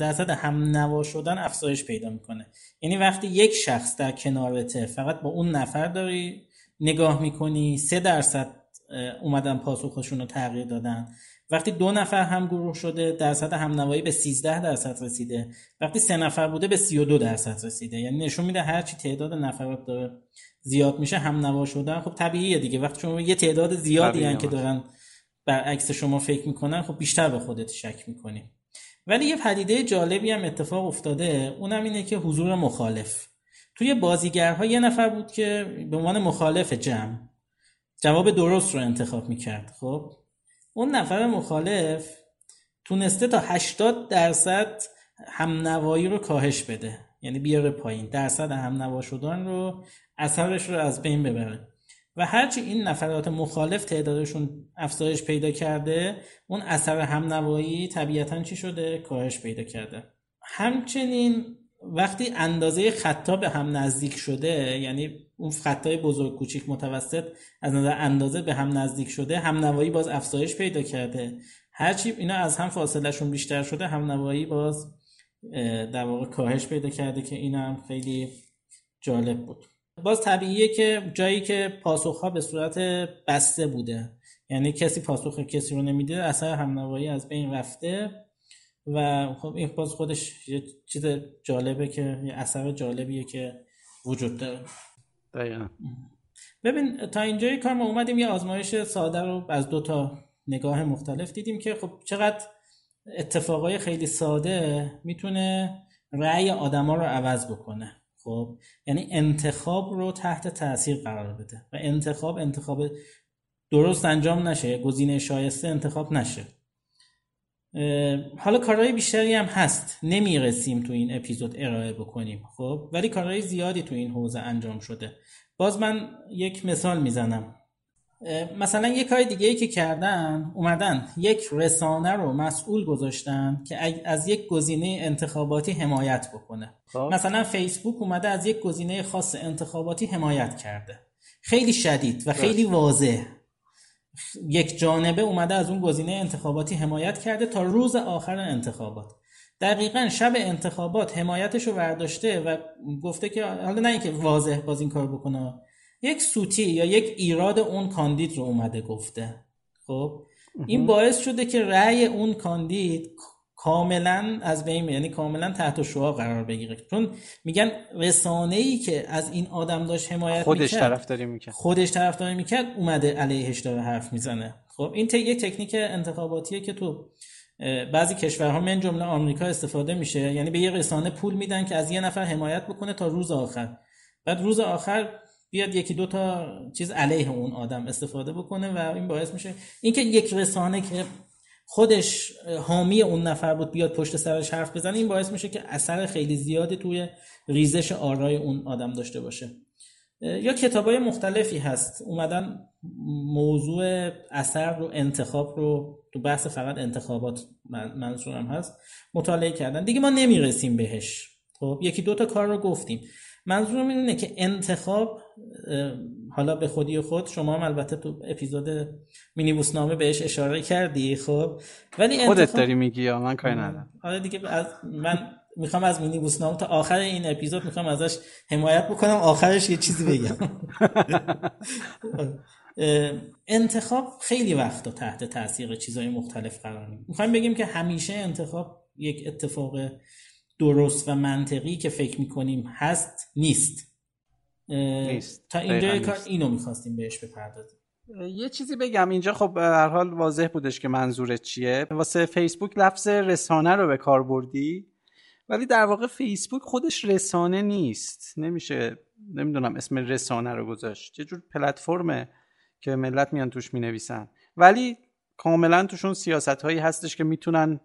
درصد هم نوا شدن افزایش پیدا می‌کنه. یعنی وقتی یک شخص در کنارته فقط با اون نفر داری نگاه می‌کنی سه درصد اومدن پاسخشون رو تغییر دادن. وقتی دو نفر هم گروه شده درصد هم نوایی به 13 درصد رسیده. وقتی سه نفر بوده به 32 درصد رسیده. یعنی نشون میده هرچی تعداد نفرات داره زیاد میشه هم نوا شدن. خب طبیعیه دیگه. وقتی شما یه تعداد زیادی هن که دارن برعکس شما فکر می‌کنن خب بیشتر به خودت شک می‌کنی. ولی یه پدیده جالبی هم اتفاق افتاده. اونم اینه که حضور مخالف. توی بازیگرها یه نفر بود که به عنوان مخالف جمع جواب درست رو انتخاب می‌کرد. خب اون نفر مخالف تونسته تا 80 درصد همنوایی رو کاهش بده. یعنی بیاره پایین. درصد همنوا شدن رو اثرش رو از بین ببره. و هرچی این نفرات مخالف تعدادشون افزایش پیدا کرده اون اثر همنوایی طبیعتا چی شده؟ کاهش پیدا کرده. همچنین وقتی اندازه خطا به هم نزدیک شده یعنی اون خطای بزرگ کوچیک متوسط از نظر اندازه به هم نزدیک شده هم نوایی باز افزایش پیدا کرده. هرچی اینا از هم فاصلهشون بیشتر شده هم نوایی باز در واقع کاهش پیدا کرده که این هم خیلی جالب بود. باز طبیعیه که جایی که پاسخ ها به صورت بسته بوده یعنی کسی پاسخ کسی رو نمیده اثر هم نوایی از بین رفته. و خب این باز خودش یه چیز جالبه که یه اثر جالبیه که وجود داره. دقیقا. ببین تا اینجای کار ما اومدیم یه آزمایش ساده رو از دو تا نگاه مختلف دیدیم که خب چقدر اتفاقای خیلی ساده می‌تونه رأی آدما رو عوض بکنه. خب یعنی انتخاب رو تحت تاثیر قرار بده و انتخاب انتخاب درست انجام نشه گزینه شایسته انتخاب نشه. حالا کارهای بیشتری هم هست. نمی‌رسیم تو این اپیزود ارائه بکنیم خب؟ ولی کارهای زیادی تو این حوزه انجام شده. باز من یک مثال می‌زنم. مثلا یک کار دیگه ای که کردن اومدن یک رسانه رو مسئول گذاشتن که از یک گزینه انتخاباتی حمایت بکنه. خب. مثلا فیسبوک اومده از یک گزینه خاص انتخاباتی حمایت کرده. خیلی شدید و خیلی واضح. یک جانبه اومده از اون گزینه انتخاباتی حمایت کرده تا روز آخر انتخابات. دقیقا شب انتخابات حمایتش رو برداشته و گفته که حالا نه اینکه واضح باز این کار بکنه. یک سوتی یا یک ایراد اون کاندید رو اومده گفته. خب؟ این باعث شده که رأی اون کاندید کاملا از بین یعنی کاملا تحت شعا قرار بگیره. چون میگن رسانه ای که از این آدم داشت حمایت خودش می‌کرد طرفداری می‌کرد. خودش طرفداری می‌کرد اومده علیهش داره حرف می‌زنه. خب این یه تکنیک انتخاباتیه که تو بعضی کشورها من جمله آمریکا استفاده میشه. یعنی به یه رسانه پول میدن که از یه نفر حمایت بکنه تا روز آخر. بعد روز آخر بیاد یکی دو تا چیز علیه اون آدم استفاده بکنه و این باعث میشه. اینکه یک رسانه که خودش حامی اون نفر بود بیاد پشت سرش حرف بزنه این باعث میشه که اثر خیلی زیادی توی ریزش آرای اون آدم داشته باشه. یا کتابای مختلفی هست. اومدن موضوع اثر رو انتخاب رو تو بحث فقط انتخابات منظورم هست مطالعه کردن. دیگه ما نمی‌رسیم بهش. خب یکی دو تا کار رو گفتیم. منظورم اینه که انتخاب حالا به خودی خود شما هم البته تو اپیزود مینیبوس نامه بهش اشاره کردی خب. ولی خودت داری میگی یا من کاری ندارم؟ حالا دیگه از من می‌خوام از مینیبوس نامه تا آخر این اپیزود می‌خوام ازش حمایت بکنم آخرش یه چیزی بگم. انتخاب خیلی وقت تحت تاثیر چیزهای مختلف قرار می‌گیره. می‌خوایم بگیم که همیشه انتخاب یک اتفاق درست و منطقی که فکر می‌کنیم هست نیست. نیست. تا اینجا کار اینو می‌خواستیم بهش بپردازیم. یه چیزی بگم اینجا خب هر حال واضح بودش که منظورت چیه. واسه فیسبوک لفظ رسانه رو به کار بردی ولی در واقع فیسبوک خودش رسانه نیست. نمیشه نمی‌دونم اسم رسانه رو گذاشت. یه جور پلتفرمه که ملت میان توش می‌نویسن. ولی کاملا توشون سیاست هایی هستش که می‌تونن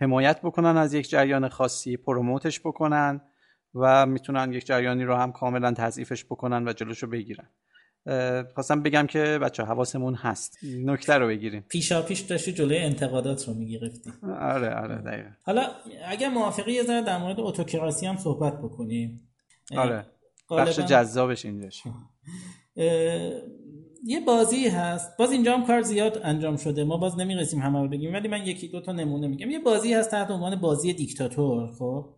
حمایت بکنن از یک جریان خاصی پروموتش بکنن. و می‌تونن یک جریانی رو هم کاملا تضعیفش بکنن و جلوشو بگیرن. خواستم بگم که بچه حواسمون هست. نکته رو بگیریم. پیشا پیش داشتی جلوی انتقادات رو می‌گرفتی. آره آره دقیقا. حالا اگه موافقی یه ذره در مورد اتوکراسی هم صحبت بکنیم. آره. بخش جذابش اینجاش. یه بازی هست. باز اینجا هم کار زیاد انجام شده. ما باز نمی‌رسیم همه رو بگیم ولی من یکی دو تا نمونه میگم. یه بازی هست تحت عنوان بازی دیکتاتور خب؟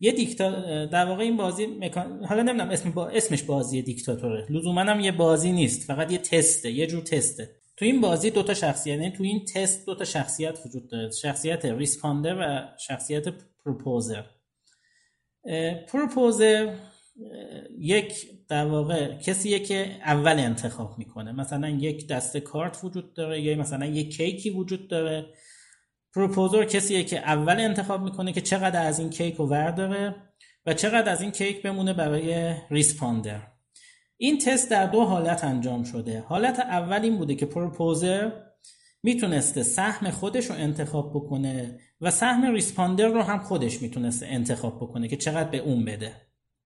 یه دیکتا در واقع این بازی مکان... حالا نمی‌دونم اسم با... اسمش بازی دیکتاتوره. لزوما هم یه بازی نیست. فقط یه تسته یه جور تسته. تو این بازی دو تا شخصیت یعنی تو این تست دو تا شخصیت وجود داره. شخصیت responder و شخصیت proposer. proposer یک در واقع کسیه که اول انتخاب می‌کنه. مثلا یک دسته کارت وجود داره یا مثلا یک کیکی وجود داره. proposer کسیه که اول انتخاب می‌کنه که چقدر از این کیک رو ورداره و چقدر از این کیک بمونه برای responder این تست در دو حالت انجام شده. حالت اول این بوده که proposer می‌تونسته سهم خودش رو انتخاب بکنه و سهم responder رو هم خودش می‌تونسته انتخاب بکنه که چقدر به اون بده.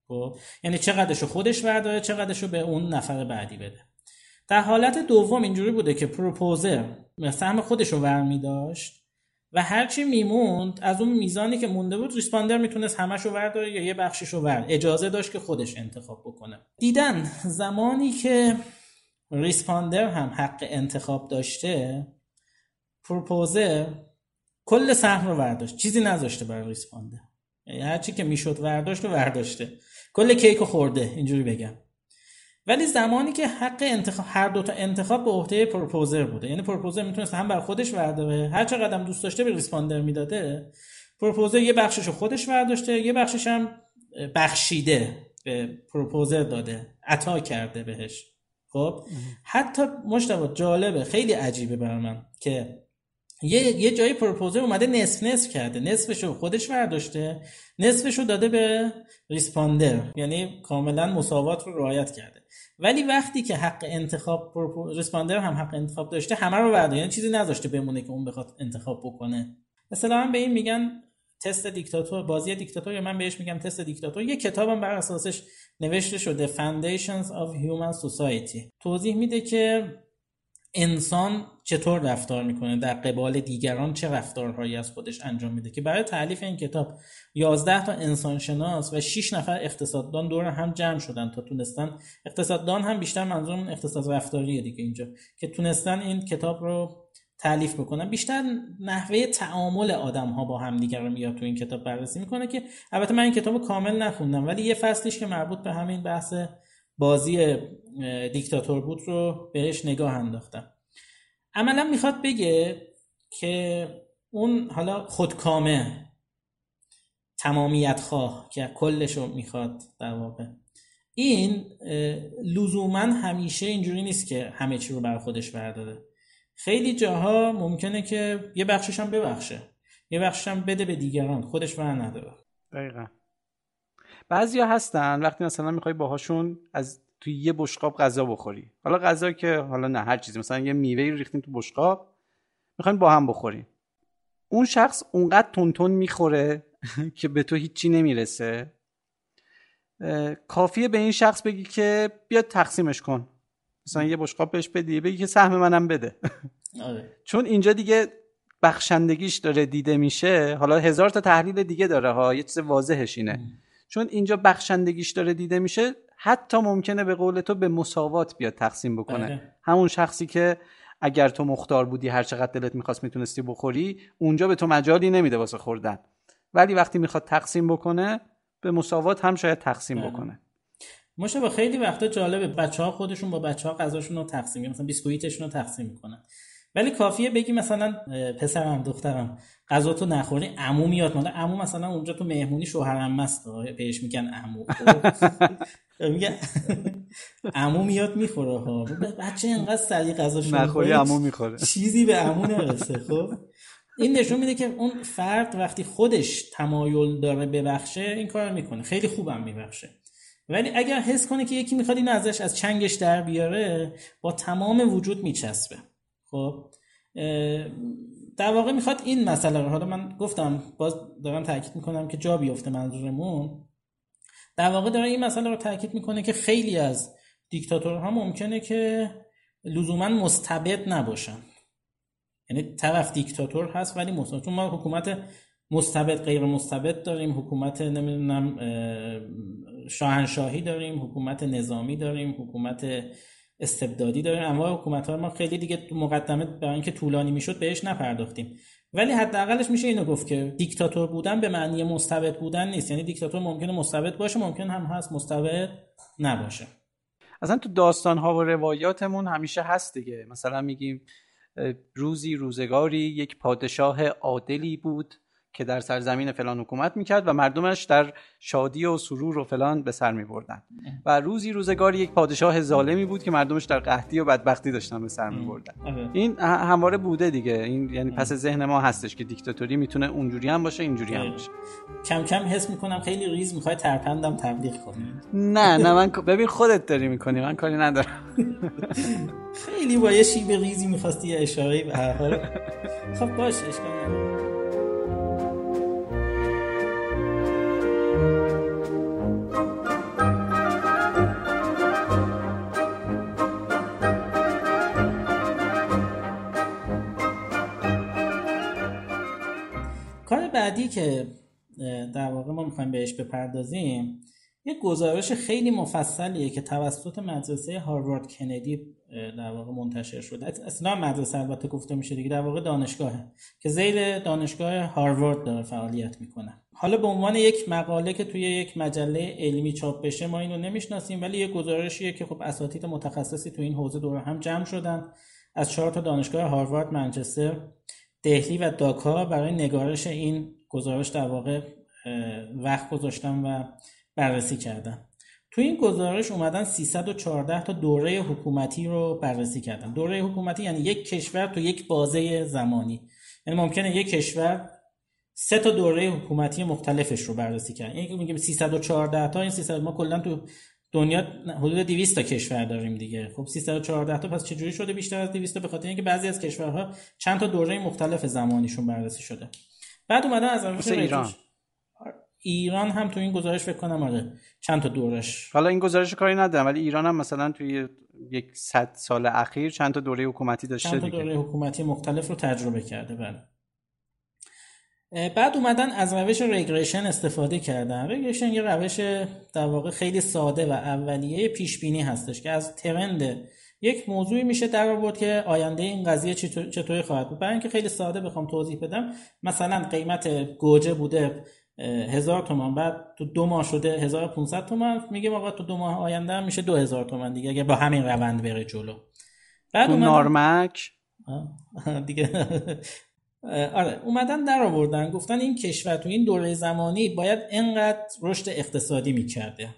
خب؟ یعنی چقدرش رو خودش ورداره چقدرش رو به اون نفر بعدی بده. در حالت دوم اینجوری بوده که proposer سهم خودش رو ورمی داشت و هرچی میموند از اون میزانی که مونده بود responder می‌تونست همش رو ورداره یا یه بخشش رو اجازه داشت که خودش انتخاب بکنه. دیدن زمانی که responder هم حق انتخاب داشته proposer کل سهم رو ورداشت. چیزی نذاشته برای responder. یعنی هرچی که می‌شد ورداشت رو ورداشته. کل کیک رو خورده. اینجوری بگم. ولی زمانی که حق انتخاب هر دو تا انتخاب به عهده proposer بوده. یعنی proposer می‌تونست هم بر خودش ورداره هر چقدر دوست داشته به responder می‌داده proposer یه بخشش رو خودش ورداشته یه بخشش هم بخشیده به proposer داده عطا کرده بهش. خب؟ حتی مشتبه جالبه خیلی عجیبه بر من که یه یه جایی proposer اومده نصف نصف کرده. نصفش رو خودش برداشته. نصفش رو داده به responder. یعنی کاملا مساوات رو رعایت کرده. ولی وقتی که حق انتخاب responder هم حق انتخاب داشته همه رو برداشته. یعنی چیزی نذاشته بمونه که اون بخواد انتخاب بکنه. مثلا به این میگن تست دیکتاتور. بازی دیکتاتور من بهش میگم تست دیکتاتور. یه کتابم بر اساسش نوشته شده Foundations of Human Society. توضیح میده که انسان چطور رفتار می‌کنه؟ در قبال دیگران چه رفتارهایی از خودش انجام میده؟ که برای تعلیف این کتاب 11 تا انسان شناس و 6 نفر اقتصاددان دور هم جمع شدن تا تونستن اقتصاددان هم بیشتر منظورم اقتصاد رفتاریه دیگه اینجا که تونستن این کتاب رو تعلیف بکنن. بیشتر نحوه تعامل آدم ها با هم دیگر رو میاد تو این کتاب بررسی می‌کنه که البته من این کتاب کامل نخوندم ولی یه فصلیش که مربوط به همین بحث بازی دیکتاتور بود رو بهش نگاه انداختم. عملا می‌خواد بگه که اون حالا خودکامه تمامیت خواه که کلش رو می‌خواد در واقع. این لزوما همیشه اینجوری نیست که همه چی رو بر خودش برداره. خیلی جاها ممکنه که یه بخشش هم ببخشه. یه بخشش هم بده به دیگران. خودش بر نداره. دقیقا. بعضیا هستن وقتی مثلا می‌خوای باهاشون از توی یه بشقاب غذا بخوری. حالا غذا که حالا نه هر چیزی مثلا یه میوه ریختیم تو بشقاب می‌خوایم با هم بخوریم. اون شخص اونقدر تونتون می‌خوره که به تو هیچی نمی‌رسه. کافیه به این شخص بگی که بیاد تقسیمش کن. مثلا یه بشقاب بهش بدی بگی که سهم منم بده. آره. چون اینجا دیگه بخشندگیش داره دیده میشه. حالا هزار تا تحلیل دیگه داره ها یه چیز واضحش اینه. چون اینجا بخشندگیش داره دیده میشه حتی ممکنه به قول تو به مساوات بیاد تقسیم بکنه بله. همون شخصی که اگر تو مختار بودی هر چقدر دلت می‌خواست می‌تونستی بخوری اونجا به تو مجالی نمیده واسه خوردن ولی وقتی می‌خواد تقسیم بکنه به مساوات هم شاید تقسیم بله. بکنه با خیلی وقتا جالبه بچه ها خودشون با بچه ها غذاشون رو تقسیم مثلا بیسکویتشون رو تقسیم می‌کنن ولی کافیه بگی مثلا پسرم دخترم غذا تو نخوری عمو میاد مال عمو مثلا اونجا تو مهمونی شوهرم مست بهش میگن عمو. میگه عمو میاد می‌خوره ها. بچه اینقدر سریع غذا نخوری عمو می‌خوره. چیزی به عمو نرسه خب. این نشون میده که اون فرد وقتی خودش تمایل داره ببخشه این کار می‌کنه. خیلی خوبم میبخشه. ولی اگر حس کنه که یکی می‌خواد این ازش از چنگش در بیاره با تمام وجود میچسبه. خب در واقع می‌خواد این مسئله رو حالا من گفتم باز دارم تاکید می‌کنم که جا بیفته منظورمون. در واقع داره این مسئله رو تاکید می‌کنه که خیلی از دیکتاتورها ممکنه که لزوما مستبد نباشن. یعنی طرف دیکتاتور هست ولی مستبد ما حکومت مستبد غیر مستبد داریم حکومت نمی‌دونم شاهنشاهی داریم حکومت نظامی داریم حکومت استبدادی داریم انواع حکومت ما خیلی دیگه مقدمه برای اینکه طولانی می‌شد بهش نپرداختیم. ولی حداقلش میشه اینو گفت که دیکتاتور بودن به معنی مستبد بودن نیست. یعنی دیکتاتور ممکنه مستبد باشه ممکن هم هست مستبد نباشه. اصلا تو داستان ها و روایاتمون همیشه هست دیگه. مثلا میگیم روزی روزگاری یک پادشاه عادلی بود. که در سرزمین فلان حکومت می‌کرد و مردمش در شادی و سرور و فلان به سر میبردن. و روزی روزگاری یک پادشاه ظالمی بود که مردمش در قحطی و بدبختی داشتن به سر میبردن. آره. این همواره بوده دیگه. این یعنی پس ذهن ما هستش که دیکتاتوری می‌تونه اونجوری هم باشه اینجوری هم. باشه. کم کم حس می‌کنم خیلی ریز می‌خوای ترپندم تبلیغ کنی. نه نه من ببین خودت داری می‌کنی من کاری ندارم. خیلی با یه شیب ریزی می‌خواستی اشاره به هر حال. خب باشه اشکال کار بعدی که در واقع ما می‌خوایم بهش بپردازیم یک گزارش خیلی مفصلیه که توسط مدرسه هاروارد کندی در واقع منتشر شده. اصلا مدرسه البته گفته میشه دیگه در واقع دانشگاهه که زیر دانشگاه هاروارد داره فعالیت می‌کنه. حالا به عنوان یک مقاله که توی یک مجله علمی چاپ بشه ما اینو نمی‌شناسیم ولی یک گزارشیه که خب اساتید متخصصی تو این حوزه دور هم جمع شدن. از چهار تا دانشگاه هاروارد منچستر دهلی و داکا برای نگارش این گزارش در واقع وقت گذاشتم و بررسی کردم. تو این گزارش اومدن 314 تا دوره حکومتی رو بررسی کردن. دوره حکومتی یعنی یک کشور تو یک بازه زمانی. یعنی ممکنه یک کشور سه تا دوره حکومتی مختلفش رو بررسی کرد. یعنی میگیم 314 تا این 300 ما کلا تو دنیا حدود 200 تا کشور داریم دیگه. خب 314 تا پس چجوری شده بیشتر از 200 تا؟ به خاطر اینکه بعضی از کشورها چند تا دوره مختلف زمانیشون بررسی شده. بعد اومدن از ایران. ایران هم تو این گزارش فکر کنم آره. چند تا دورش. حالا این گزارش کاری ندارم ولی ایران هم مثلا توی یک صد سال اخیر چند تا دوره حکومتی داشته چند تا دوره حکومتی مختلف رو تجربه کرده بله. بعد اومدن از روش ریگریشن استفاده کردن. ریگریشن یه روش در واقع خیلی ساده و اولیه پیش بینی هستش که از ترند یک موضوعی میشه در آورد که آینده این قضیه چطوری خواهد بود. برای اینکه خیلی ساده بخوام توضیح بدم مثلا قیمت گوجه بوده هزار تومان. بعد تو دو ماه شده 1500 تومان. میگه آقا تو دو ماه آینده هم میشه 2000 تومان دیگه اگه با همین روند بره جلو. بعد نارمک؟ دیگه. آره اومدن در آوردن گفتن این کشور تو این دوره زمانی باید انقدر رشد اقتصادی می‌کرده.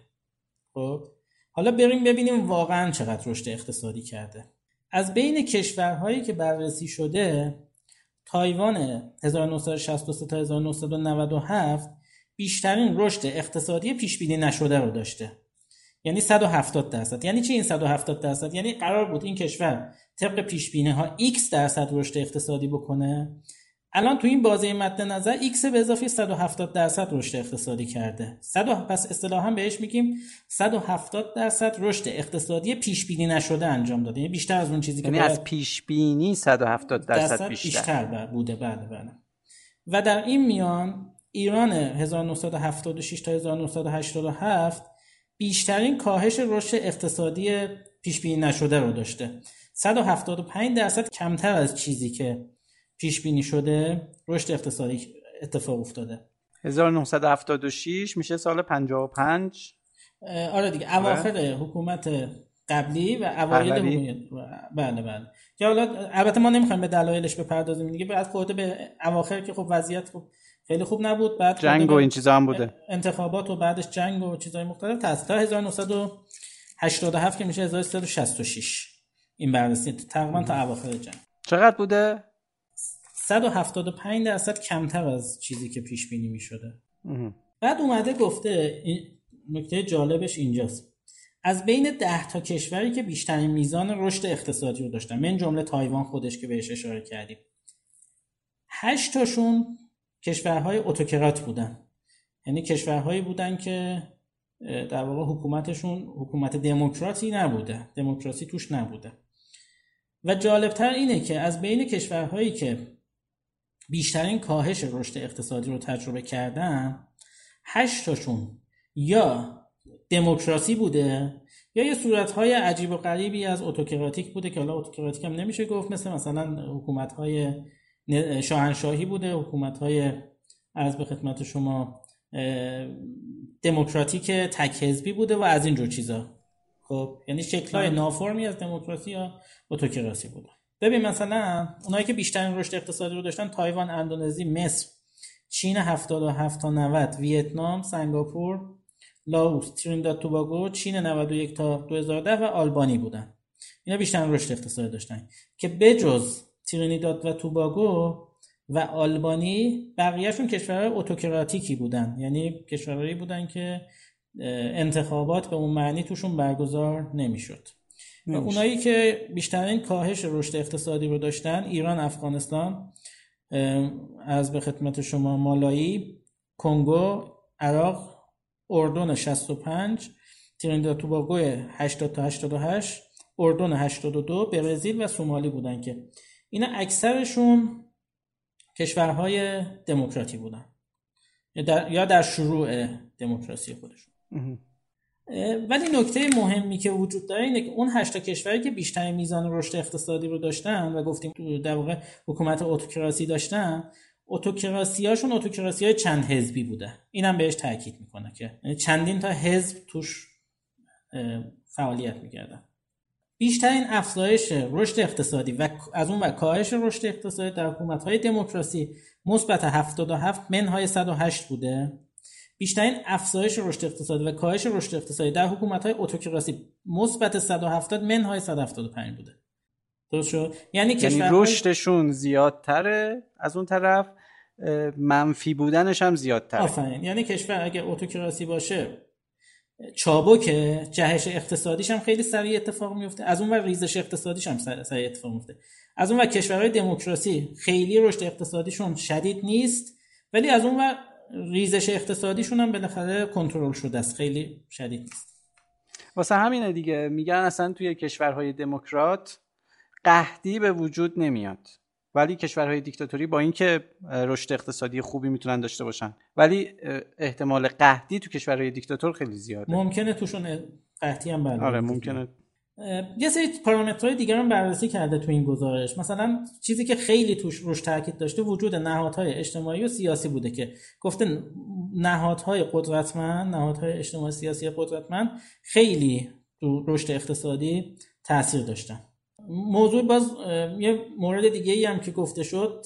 خب؟ حالا بریم ببینیم واقعا چقدر رشد اقتصادی کرده. از بین کشورهایی که بررسی شده تایوان 1963 تا 1997 بیشترین رشد اقتصادی پیش بینی نشده رو داشته. یعنی 170 درصد. یعنی چی این 170 درصد؟ یعنی قرار بود این کشور طبق پیش بینی ها x درصد رشد اقتصادی بکنه الان تو این بازه مد نظر x به اضافه 170 درصد رشد اقتصادی کرده. 100 پس اصطلاحا بهش میگیم 170 درصد رشد اقتصادی پیش بینی نشده انجام داده. یعنی بیشتر از اون چیزی یعنی که از پیش بینی 170 درصد, درصد بیشتر, بیشتر بوده. بله بله. و در این میان ایران 1976 تا 1987 بیشترین کاهش رشد اقتصادی پیش بینی نشده رو داشته. 175 درصد کمتر از چیزی که پیش بینی شده رشد اقتصادی اتفاق افتاده. 1976 میشه سال 55 آره دیگه اواخر حکومت قبلی و اوایل. حکومت. بله بله. که حالا البته ما نمی‌خوایم به دلایلش بپردازیم دیگه بعد خورده به اواخر که خب وضعیت خب خیلی خوب نبود بعد جنگ و این چیزا هم بوده. انتخابات و بعدش جنگ و چیزهای مختلف. تا 1987 که میشه 1366 این بررسی تقریبا تا اواخر جنگ. چقدر بوده؟ 175 درصد کمتر از چیزی که پیش بینی می‌شده. مهم. بعد اومده گفته این نکته جالبش اینجاست. از بین ده تا کشوری که بیشترین میزان رشد اقتصادی رو داشتن من جمله تایوان خودش که بهش اشاره کردیم. هشت تاشون کشورهای اتوکرات بودن. یعنی کشورهایی بودن که در واقع حکومتشون حکومت دموکراتی نبوده. دموکراسی توش نبوده. و جالبتر اینه که از بین کشورهایی که بیشترین کاهش رشد اقتصادی رو تجربه کردن هشت تاشون یا دموکراسی بوده یا یه صورتهای عجیب و غریبی از اتوکراتیک بوده که حالا اتوکراتیک هم نمیشه گفت مثل مثلا حکومتهای شاهنشاهی بوده حکومتهای از به خدمت شما دموکراتیک تک حزبی بوده و از اینجور چیزا. خب یعنی شکلهای نافرمی از دموکراسی یا اتوکراسی بوده. ببین مثلا اونایی که بیشترین رشد اقتصادی رو داشتن تایوان اندونزی مصر چین 77 تا 90 ویتنام سنگاپور لاوس ترینداد توباگو چین 91 تا 2010 و آلبانی بودن. اینا بیشتر رشد اقتصادی داشتن. که بجز ترینیداد و توباگو و آلبانی بقیهشون کشورهای اتوکراتیکی بودن. یعنی کشورهایی بودن که انتخابات به اون معنی توشون برگزار نمی‌شد. و اونایی که بیشترین کاهش رشد اقتصادی رو داشتن ایران افغانستان از به خدمت شما مالایی کنگو عراق اردن 65 ترینداد توباگو 80 تا 88 اردن 82 برزیل و سومالی بودن که اینا اکثرشون کشورهای دموکراتی بودن. یا در, یا در شروع دموکراسی خودشون. ولی نکته مهمی که وجود داره اینه که اون هشتا کشوری که بیشترین میزان رشد اقتصادی رو داشتن و گفتیم در واقع حکومت اتوکراسی داشتن اتوکراسی هاشون اتوکراسی های چند حزبی بوده. اینم بهش تاکید می‌کنه که یعنی چندین تا حزب توش فعالیت می‌کردن. بیشترین افزایش رشد اقتصادی و از اون و کاهش رشد اقتصادی در حکومت های دموکراسی مثبت 77 منهای 108 بوده. بیشترین افزایش رشد اقتصادی و کاهش رشد اقتصادی در حکومت های اتوکراسی مثبت 170 منهای 175 بوده. درست شد؟ یعنی یعنی رشدشون زیادتره از اون طرف منفی بودنش هم زیادتره. آفرین. یعنی کشور اگه اتوکراسی باشه چابکه جهش اقتصادیش هم خیلی سریع اتفاق میفته از اون ور ریزش اقتصادیش هم سر- سریع اتفاق میفته از اون ور کشورهای دموکراسی خیلی رشد اقتصادیشون شدید نیست ولی از اون ور ریزش اقتصادیشون هم بالاخره کنترل شده است. خیلی شدید نیست. واسه همینه دیگه. میگن اصلا توی کشورهای دموکرات قحطی به وجود نمیاد. ولی کشورهای دیکتاتوری با اینکه رشد اقتصادی خوبی می‌تونن داشته باشن. ولی احتمال قحطی تو کشورهای دیکتاتور خیلی زیاده. ممکنه توشون قحطی هم بله آره ممکنه یه سری پارامترهای دیگر هم بررسی کرده تو این گزارش. مثلا چیزی که خیلی توش روش تاکید داشته وجود نهادهای اجتماعی و سیاسی بوده که گفته نهادهای قدرتمند نهادهای اجتماعی سیاسی قدرتمند خیلی تو رشد اقتصادی تاثیر داشتن. موضوع باز یه مورد دیگه ای هم که گفته شد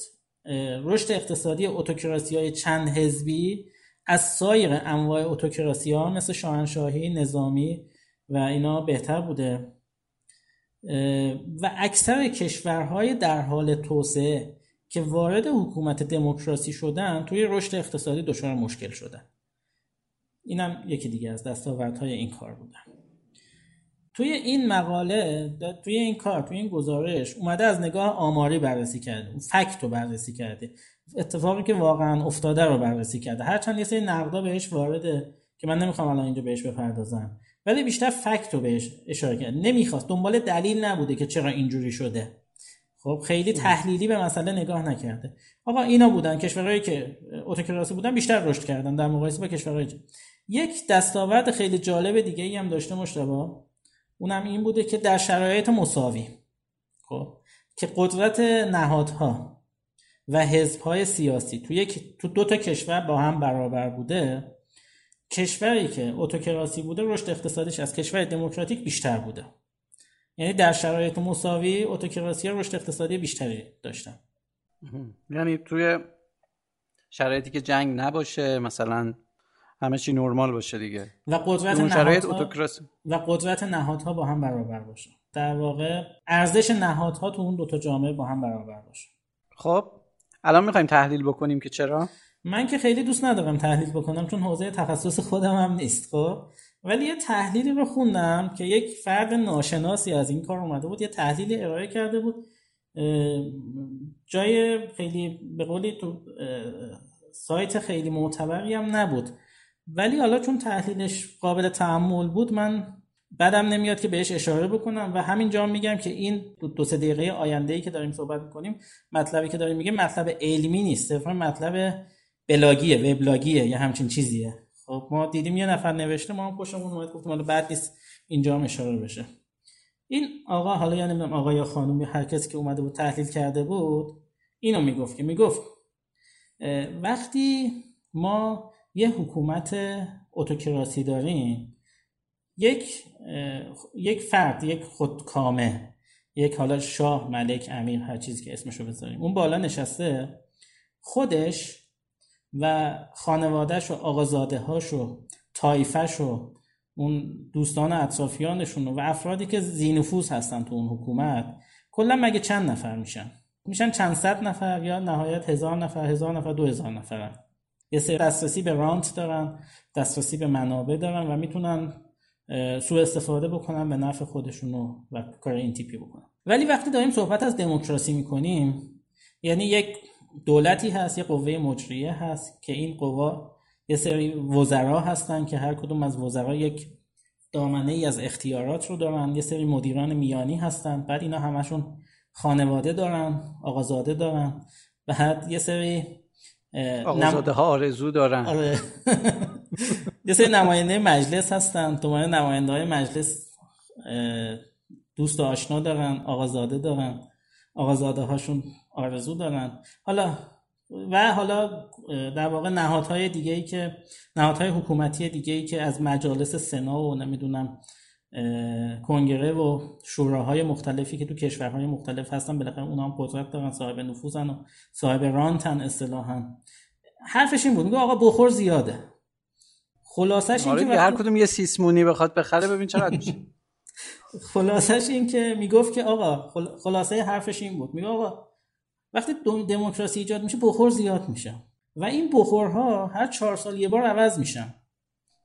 رشد اقتصادی اوتوکراسی های چند حزبی از سایر انواع اوتوکراسی ها مثل شاهنشاهی نظامی و اینا بهتر بوده. و اکثر کشورهای در حال توسعه که وارد حکومت دموکراسی شدن توی رشد اقتصادی دچار مشکل شدن. اینم یکی دیگه از دستاوردهای این کار بودن. توی این مقاله توی این کار توی این گزارش اومده از نگاه آماری بررسی کرده فکت رو بررسی کرده اتفاقی که واقعا افتاده رو بررسی کرده. هرچند یه سری نقدا بهش وارده که من نمی‌خوام الان اینجا بهش بپردازم. ولی بیشتر فکت رو بهش اشاره کرده نمی‌خواست. دنبال دلیل نبوده که چرا اینجوری شده. خب خیلی تحلیلی به مسئله نگاه نکرده. آقا اینا بودن. کشورهایی که اتوکراسی بودن بیشتر رشد کردن. در مقایسه با کشورهای یک دستاورد خیلی جالب دیگه ای هم داشته مشتبه اونم این بوده که در شرایط مساوی. خب که قدرت نهادها و حزبهای سیاسی تو یک تو دو تا کشور با هم برابر بوده. کشوری که اتوکراسی بوده رشد اقتصادیش از کشور دموکراتیک بیشتر بوده. یعنی در شرایط مساوی اتوکراسی رشد اقتصادی بیشتری داشتن. یعنی توی شرایطی که جنگ نباشه مثلا همه چی نرمال باشه دیگه. و قدرت نهادها و قدرت نهادها با هم برابر باشه. در واقع ارزش نهادها تو اون دوتا جامعه با هم برابر باشه. خب الان می‌خوایم تحلیل بکنیم که چرا؟ من که خیلی دوست ندارم تحلیل بکنم چون حوزه تخصص خودم هم نیست خب؟ ولی یه تحلیلی رو خوندم که یک فرد ناشناسی از این کار اومده بود یه تحلیلی ارائه کرده بود جای خیلی به قولی تو سایت خیلی معتبری هم نبود. ولی حالا چون تحلیلش قابل تحمل بود من بعدم نمیاد که بهش اشاره بکنم و همینجا میگم که این دو سه دقیقه آینده ای که داریم صحبت می‌کنیم مطلبی که داریم میگه مطلب علمی نیست صرفا مطلب بلاگیه وبلاگیه یا همچین چیزیه. خب ما دیدیم یه نفر نوشته ما هم خوشمون اومد گفتیم حالا بعد نیست اینجا هم اشاره بشه. این آقا حالا یا نمی‌دونم آقا یا خانم هر کسی که اومده بود تحلیل کرده بود اینو می‌گفت که می‌گفت وقتی ما یه حکومت اتوکراسی داریم یک یک فرد یک خودکامه یک حالا شاه ملک امیر هر چیزی که اسمشو بذاریم اون بالا نشسته خودش و خانوادهش و آقازاده هاش و طایفش و اون دوستان اطرافیانشون و افرادی که زینفوز هستن تو اون حکومت کلا مگه چند نفر میشن؟ میشن چند صد نفر یا نهایت هزار نفر هزار نفر دو هزار نفرن؟ یه سری دسترسی به رانت دارن دسترسی به منابع دارن و می‌تونن سوء استفاده بکنن به نفع خودشون و کار این تیپی بکنن. ولی وقتی داریم صحبت از دموکراسی می‌کنیم یعنی یک دولتی هست یه قوه مجریه هست که این قوا یه سری وزرا هستن که هر کدوم از وزرا یک دامنه ای از اختیارات رو دارن یه سری مدیران میانی هستن بعد اینا همشون خانواده دارن آقازاده دارن بعد یه سری آقازاده ها آرزو دارن آره. یه سری نماینده مجلس هستن تو نماینده های مجلس دوست و آشنا دارن آقازاده دارن آقازاده هاشون آرزو دارن. حالا و حالا در واقع نهادهای دیگه ای که نهادهای حکومتی دیگه ای که از مجالس سنا و نمی‌دونم کنگره و شوراهای مختلفی که تو کشورهای مختلف هستن بالاخره اونا هم قدرت دارن صاحب نفوذن و صاحب رانتن اصطلاحا. حرفش این بود میگه آقا بخور زیاده. خلاصش این آره که هر کدوم یه سیسمونی بخواد بخره ببین چقدر میشه. خلاصش این که می‌گفت که آقا خلاصه حرفش این بود. میگه آقا وقتی دموکراسی ایجاد میشه بخور زیاد میشه و این بخورها هر چهار سال یه بار عوض میشن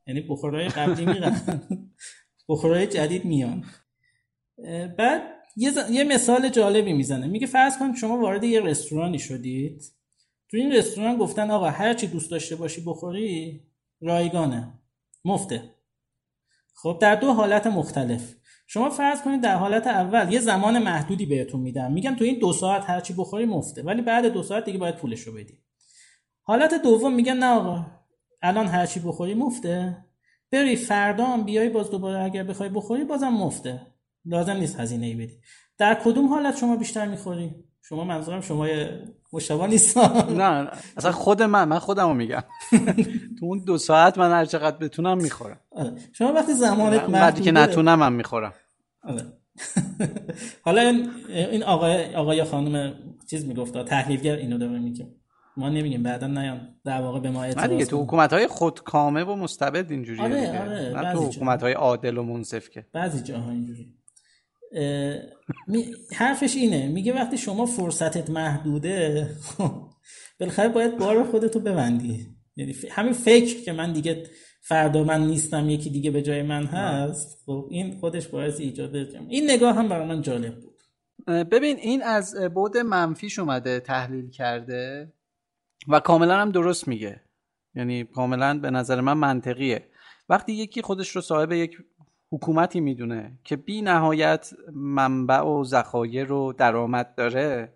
یعنی بخورهای قبلی میرن. بخورهای جدید میان. بعد یه, یه مثال جالبی می‌زنه. میگه فرض کن شما وارد یه رستورانی شدید. تو این رستوران گفتن آقا هر چی دوست داشته باشی بخوری رایگانه. مفته. خب در دو حالت مختلف. شما فرض کنید در حالت اول یه زمان محدودی بهتون میدم. میگم تو این دو ساعت هرچی بخوری مفته ولی بعد دو ساعت دیگه باید پولش رو بدی. حالت دوم میگن نه آقا الان هرچی بخوری مفته. بری فردا هم بیای باز دوباره اگر بخوای بخوری بازم مفته. لازم نیست هزینه ای بدی. در کدوم حالت شما بیشتر می‌خوری؟ شما منظورم شما مشابه نیست نه اصلا خود من من خودمو میگم. تو اون دو ساعت من هر چقدر بتونم می‌خورم. آره. شما وقتی زمانت محدوده که نتونم من می‌خورم. آره. حالا این آقای آقای خانم چیز می‌گفت تحلیلگر اینو داره میگه. ما نمیگیم بعدا نیان. در واقع به ما اعتراض دیگه تو حکومت های خودکامه و مستبد اینجوریه آره آره نه تو حکومت های عادل و منصف که. بعضی جاها اینجوری حرفش اینه. میگه وقتی شما فرصتت محدوده بالاخره باید بار خودتو ببندی. یعنی همین فکر که من دیگه فردا من نیستم یکی دیگه به جای من هست خب این خودش باعث ایجاد این نگاه هم برای من جالب بود. ببین این از بود منفیش اومده تحلیل کرده و کاملا هم درست میگه. یعنی کاملا به نظر من منطقیه. وقتی یکی خودش رو صاحب یک حکومتی می‌دونه که بی نهایت منبع و ذخایر و درآمد داره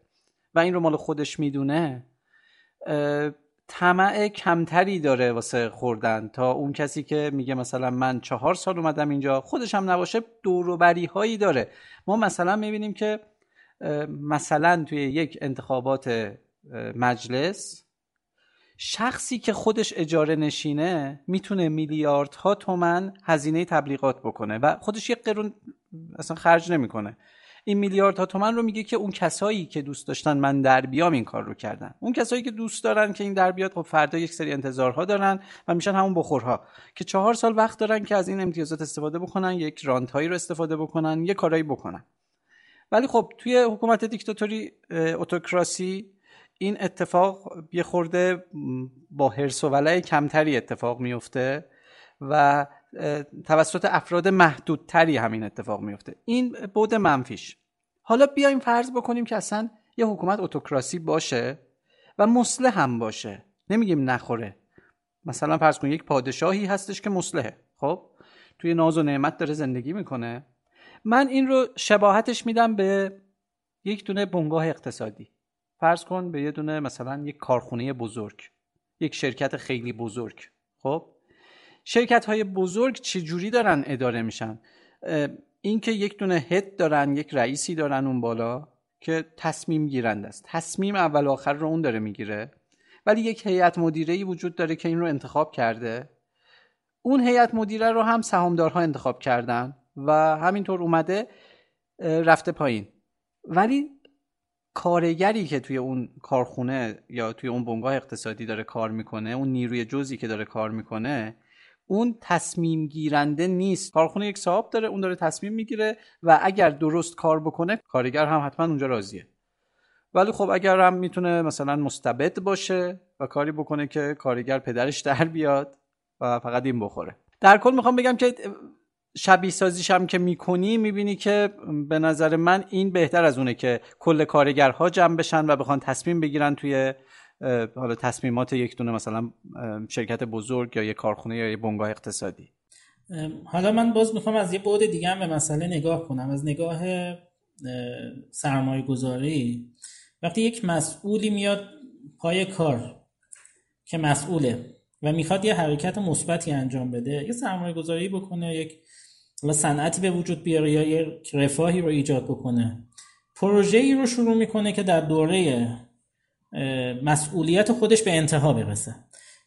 و این رو مال خودش می‌دونه طمع کمتری داره واسه خوردن. تا اون کسی که میگه مثلا من چهار سال اومدم اینجا خودش هم نباشه دوروبری هایی داره. ما مثلا می‌بینیم که مثلا توی یک انتخابات مجلس شخصی که خودش اجاره نشینه می‌تونه میلیاردها تومن هزینه تبلیغات بکنه و خودش یک قرون اصلا خرج نمی‌کنه. این میلیاردها تومن رو میگه که اون کسایی که دوست داشتن من در بیام این کار رو کردن. اون کسایی که دوست دارن که این در بیاد خب فردا یک سری انتظارها دارن و میشن همون بخورها که چهار سال وقت دارن که از این امتیازات استفاده بکنن یک رانت هایی رو استفاده بکنن یه کارایی بکنن. ولی خب توی حکومت دیکتاتوری اتوکراسی این اتفاق یه خورده با حرس و ولع کمتری اتفاق میفته و توسط افراد محدودتری همین اتفاق میفته. این بود منفیش. حالا بیایم فرض بکنیم که اصلا یه حکومت اتوکراسی باشه و مسلح هم باشه. نمیگیم نخوره. مثلا فرض کن یک پادشاهی هستش که مسلحه خب؟ توی ناز و نعمت داره زندگی می‌کنه. من این رو شباهتش میدم به یک دونه بنگاه اقتصادی. فرض کن به یه دونه مثلا یک کارخونه بزرگ یک شرکت خیلی بزرگ خب؟ شرکت های بزرگ چجوری دارن اداره میشن؟ اینکه یک دونه هد دارن یک رئیسی دارن اون بالا که تصمیم گیرند است. تصمیم اول و آخر رو اون داره می‌گیره. ولی یک هیئت مدیره ای وجود داره که این رو انتخاب کرده. اون هیئت مدیره رو هم سهامدارها انتخاب کردن و همینطور اومده رفته پایین. ولی کارگری که توی اون کارخونه یا توی اون بنگاه اقتصادی داره کار می‌کنه اون نیروی جزئی که داره کار می‌کنه اون تصمیم گیرنده نیست. کارخونه یک صاحب داره اون داره تصمیم می‌گیره و اگر درست کار بکنه کارگر هم حتما اونجا راضیه. ولی خب اگر هم می‌تونه مثلا مستبد باشه و کاری بکنه که کارگر پدرش در بیاد و فقط این بخوره. در کل می‌خوام بگم که شبیه سازیش هم که می‌کنی می‌بینی که به نظر من این بهتر از اونه که کل کارگرها جمع بشن و بخوان تصمیم بگیرن توی حالا تصمیمات یک دونه مثلا شرکت بزرگ یا یک کارخونه یا یک بنگاه اقتصادی. حالا من باز می‌خوام از یه بعد دیگه هم به مسئله نگاه کنم. از نگاه سرمایه گذاری وقتی یک مسئولی میاد پای کار که مسئوله و می‌خواد یه حرکت مثبتی انجام بده یه سرمایه گذاری بکنه یک صنعتی به وجود بیاره یا یه رفاهی رو ایجاد بکنه. پروژه ای رو شروع می‌کنه که در دوره مسئولیت خودش به انتها برسه.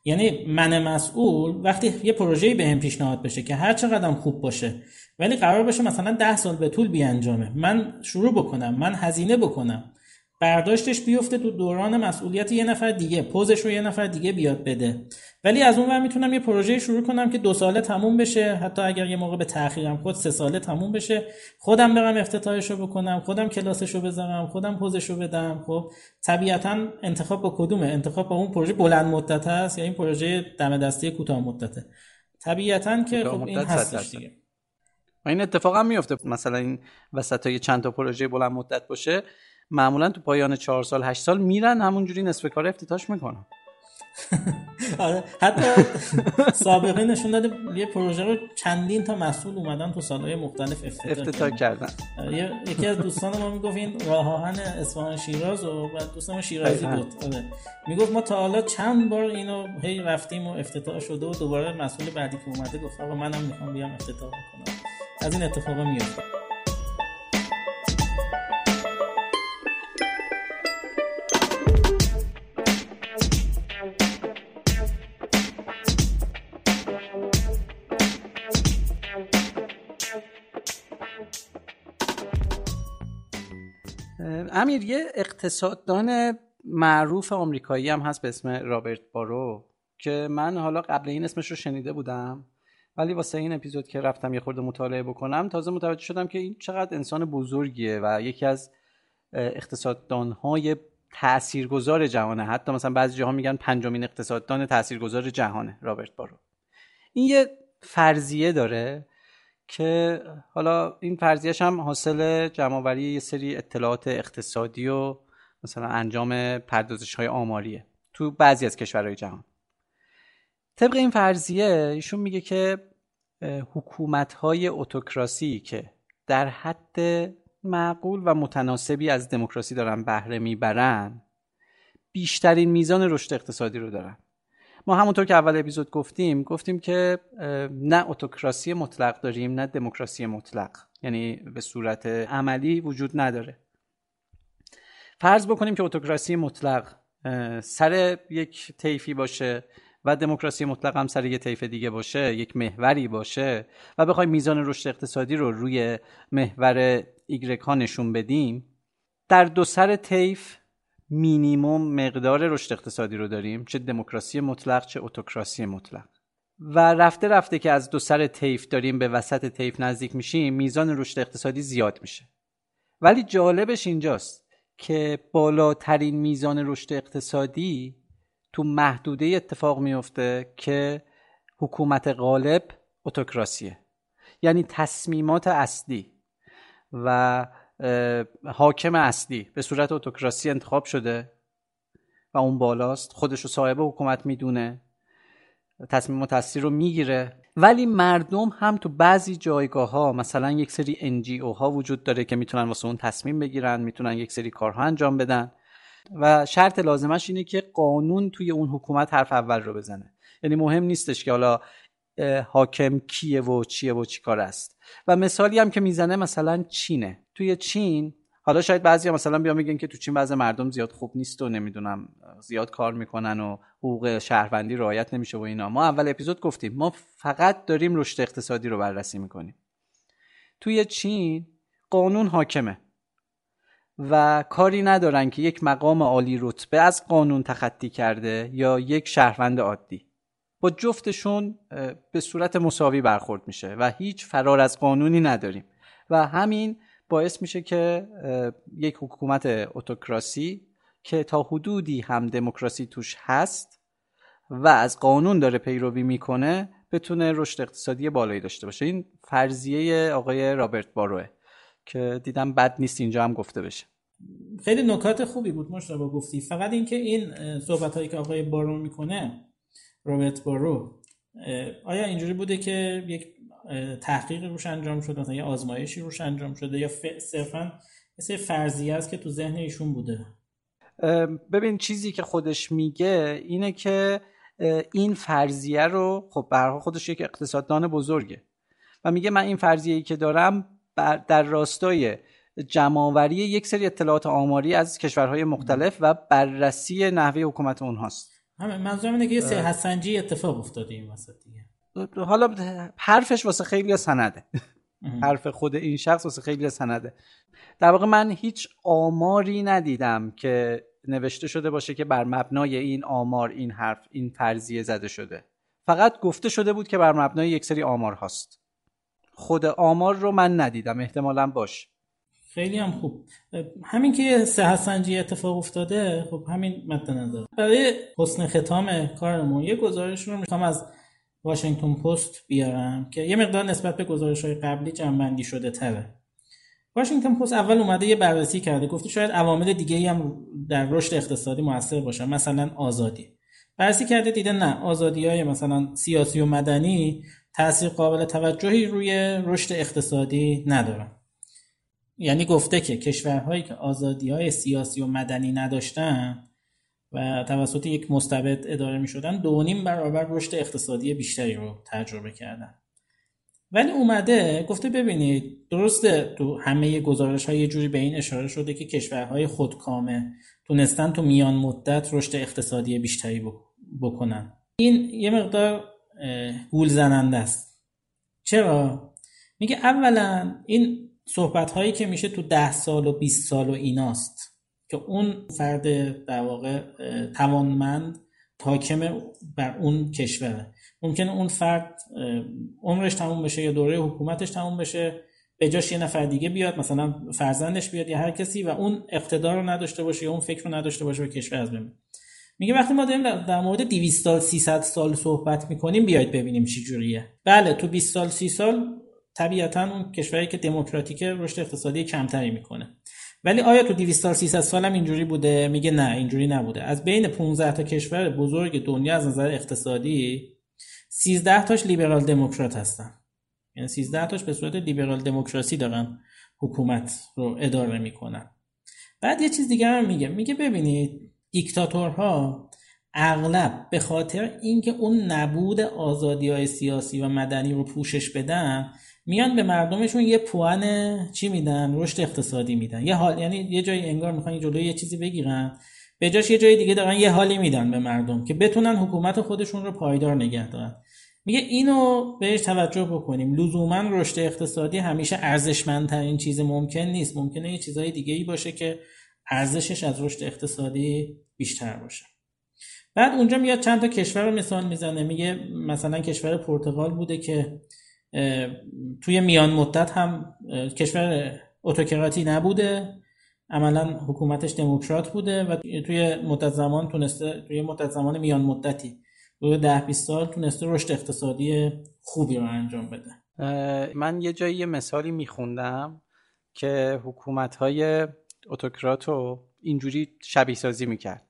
یعنی من مسئول وقتی یه پروژه‌ای به هم پیشنهاد بشه که هر چقدر خوب باشه ولی قرار باشه مثلا ده سال به طول بیانجامه من شروع بکنم من هزینه بکنم برداشتش بیفته تو دوران مسئولیت یه نفر دیگه پوزش رو یه نفر دیگه بیاد بده. ولی از اون ور می‌تونم یه پروژه شروع کنم که دو ساله تموم بشه. حتی اگر یه موقع به تاخیرم خود سه ساله تموم بشه خودم برم افتتاحش رو بکنم خودم کلاسش رو بذارم خودم پوزش رو بدم. خب طبیعتا انتخاب با کدومه؟ انتخاب با اون پروژه بلند مدت هست یا این پروژه دم دستی کوتاه مدته؟ طبیعتا که خب این هستش دیگه. این اتفاق هم میفته مثلا این وسط های چند تا پروژه بلند مدت باشه. معمولا تو پایان چهار سال هشت سال میرن همونجوری نصف کار افتتاحش می‌کنن. آره حتی سابقه نشون داده یه پروژه رو چندین تا مسئول اومدن تو سالهای مختلف افتتاح, افتتاح کردن. یکی از دوستان ما می‌گفت این راه آهن اصفهان شیراز و بعد دوستان شیرازی بود. آره. می‌گفت ما تا حالا چند بار اینو هی رفتیم و افتتاح شده و دوباره مسئول بعدی که اومده گفت آقا منم می‌خوام بیام افتتاح کنم از این اتفاقا میفته امیر یه اقتصاددان معروف آمریکایی هم هست به اسم رابرت بارو که من حالا قبل این اسمش رو شنیده بودم ولی واسه این اپیزود که رفتم یه خورده مطالعه بکنم تازه متوجه شدم که این چقدر انسان بزرگیه و یکی از اقتصاددانهای تاثیرگذار جهانه. حتی مثلا بعضی جاها میگن پنجمین اقتصاددان تاثیرگذار جهانه رابرت بارو. این یه فرضیه داره که حالا این فرضیهش هم حاصل جمعآوری یه سری اطلاعات اقتصادی و مثلا انجام پردازش های آماریه تو بعضی از کشورهای جهان. طبق این فرضیه ایشون میگه که حکومت های اتوکراسی که در حد معقول و متناسبی از دموکراسی دارن بهره می‌برن بیشترین میزان رشد اقتصادی رو دارن. ما همونطور که اول اپیزود گفتیم گفتیم که نه اتوکراسی مطلق داریم نه دموکراسی مطلق. یعنی به صورت عملی وجود نداره. فرض بکنیم که اتوکراسی مطلق سر یک طیفی باشه و دموکراسی مطلق هم سر یه طیف دیگه باشه یک محوری باشه و بخوایم میزان رشد اقتصادی رو روی محور ایگرک ها نشون بدیم در دو سر طیف مینیموم مقدار رشد اقتصادی رو داریم چه دموکراسی مطلق چه اتوکراسی مطلق. و رفته رفته که از دو سر طیف داریم به وسط طیف نزدیک میشیم میزان رشد اقتصادی زیاد میشه. ولی جالبش اینجاست که بالاترین میزان رشد اقتصادی تو محدوده اتفاق میفته که حکومت غالب اتوکراسیه. یعنی تصمیمات اصلی. و حاکم اصلی. به صورت اتوکراسی انتخاب شده و اون بالاست. خودش رو صاحب حکومت می‌دونه. تصمیمات اصلی رو می‌گیره. ولی مردم هم تو بعضی جایگاه ها مثلا یک سری NGO ها وجود داره که می‌تونن واسه اون تصمیم بگیرن می‌تونن یک سری کارها انجام بدن. و شرط لازمش اینه که قانون توی اون حکومت حرف اول رو بزنه. یعنی مهم نیستش که حالا حاکم کیه و چیه و چی کار است. و مثالی هم که می‌زنه مثلا چینه. توی چین حالا شاید بعضی مثلا بیا میگن که تو چین بعضی مردم زیاد خوب نیست و نمی‌دونم زیاد کار می‌کنن و حقوق شهروندی رعایت نمیشه و اینا. ما اول اپیزود گفتیم ما فقط داریم رشد اقتصادی رو بررسی می‌کنیم. توی چین قانون حاکمه و کاری ندارن که یک مقام عالی رتبه از قانون تخطی کرده یا یک شهروند عادی. با جفتشون به صورت مساوی برخورد میشه و هیچ فرار از قانونی نداریم. و همین باعث میشه که یک حکومت اتوکراسی که تا حدودی هم دموکراسی توش هست و از قانون داره پیروی می‌کنه بتونه رشد اقتصادی بالایی داشته باشه. این فرضیه آقای رابرت باروه که دیدم بد نیست اینجا هم گفته بشه. خیلی نکات خوبی بود مشتبه گفتی. فقط اینکه این صحبت هایی که آقای بارو می‌کنه رابرت بارو آیا اینجوری بوده که یک تحقیق روش انجام شده مثلا یه آزمایشی روش انجام شده یا صرفا مثل فرضیه است که تو ذهن ایشون بوده. ببین چیزی که خودش میگه اینه که این فرضیه رو خب برها خودش یک اقتصاددان بزرگه و میگه من این فرضیه که دارم در راستای جمعآوری یک سری اطلاعات آماری از کشورهای مختلف و بررسی نحوه حکومت اونهاست. منظورم اینه که یه صحت سنجی اتفاق افتاده این وسط دیگه. حالا حرفش واسه خیلی سنده. حرف خود این شخص واسه خیلی سنده. در واقع من هیچ آماری ندیدم که نوشته شده باشه که بر مبنای این آمار این حرف این فرضیه زده شده. فقط گفته شده بود که بر مبنای یک سری آمار هاست. خود آمار رو من ندیدم احتمالا باش. خیلی هم خوب. همین که صحت سنجی اتفاق افتاده خب همین مد نظر. برای حسن ختام کارمون یه گزارش رو می‌خوام از واشنگتن پست بیارم که یه مقدار نسبت به گزارش های قبلی جنبندی شده تره. واشنگتن پست اول اومده یه بررسی کرده گفته شاید عوامل دیگه هم در رشد اقتصادی موثر باشن مثلا آزادی. بررسی کرده دیده نه. آزادی های مثلا سیاسی و مدنی تاثیر قابل توجهی روی رشد اقتصادی ندارن. یعنی گفته که کشورهایی که آزادی های سیاسی و مدنی نداشتن و توسط یک مستبد اداره می شدن دو نیم برابر رشد اقتصادی بیشتری رو تجربه کردن. ولی اومده گفته ببینید درسته تو همه گزارش های جوری به این اشاره شده که کشورهای خودکامه تونستن تو میان مدت رشد اقتصادی بیشتری بکنن. این یه مقدار گول زننده است. چرا؟ میگه اولا این صحبت هایی که میشه تو ده سال و 20 سال و ایناست. که اون فرد در واقع توانمند حاکم بر اون کشوره. ممکنه اون فرد عمرش تموم بشه یا دوره حکومتش تموم بشه به جاش یه نفر دیگه بیاد مثلا فرزندش بیاد یا هر کسی و اون اقتدار رو نداشته باشه یا اون فکر رو نداشته باشه و کشور از بین میگه وقتی ما داریم در مورد 200 سال 300 سال صحبت می‌کنیم بیاید ببینیم چی جوریه. بله تو 20 سال 30 سال طبیعتا اون کشوری که دموکراتیک رشد اقتصادی کمتری می‌کنه. ولی آیا تو 200 سال 300 سال هم اینجوری بوده؟ میگه نه اینجوری نبوده. از بین 15 تا کشور بزرگ دنیا از نظر اقتصادی 13 تاش لیبرال دموکرات هستن. یعنی 13 تاش به صورت لیبرال دموکراسی دارن حکومت رو اداره می‌کنن. بعد یه چیز دیگه هم میگه. میگه ببینید دیکتاتورها اغلب به خاطر اینکه اون نبود آزادی های سیاسی و مدنی رو پوشش بدن میان به مردمشون یه پوان چی میدن رشد اقتصادی میدن. یه حال یعنی یه جایی انگار می‌خوان جلوی یه چیزی بگیرن. به جاش یه جای دیگه دارن یه حالی میدن به مردم که بتونن حکومت خودشون رو پایدار نگه دارن. میگه اینو بهش توجه بکنیم. لزوما رشد اقتصادی همیشه ارزشمندترین چیز ممکن نیست. ممکنه یه چیزهای دیگه ای باشه که ارزشش از رشد اقتصادی بیشتر باشه. بعد اونجا میاد چند تا کشور رو مثال می‌زنه. میگه مثلا کشور پرتغال بوده که توی میان مدت هم کشور اتوکراتی نبوده. عملا حکومتش دموکرات بوده و توی مدت زمان تونسته توی مدت زمان میان مدتی روی ده 20 سال تونسته رشد اقتصادی خوبی رو انجام بده. من یه جایی یه مثالی میخوندم که حکومت های اتوکرات رو اینجوری شبیه سازی می‌کرد.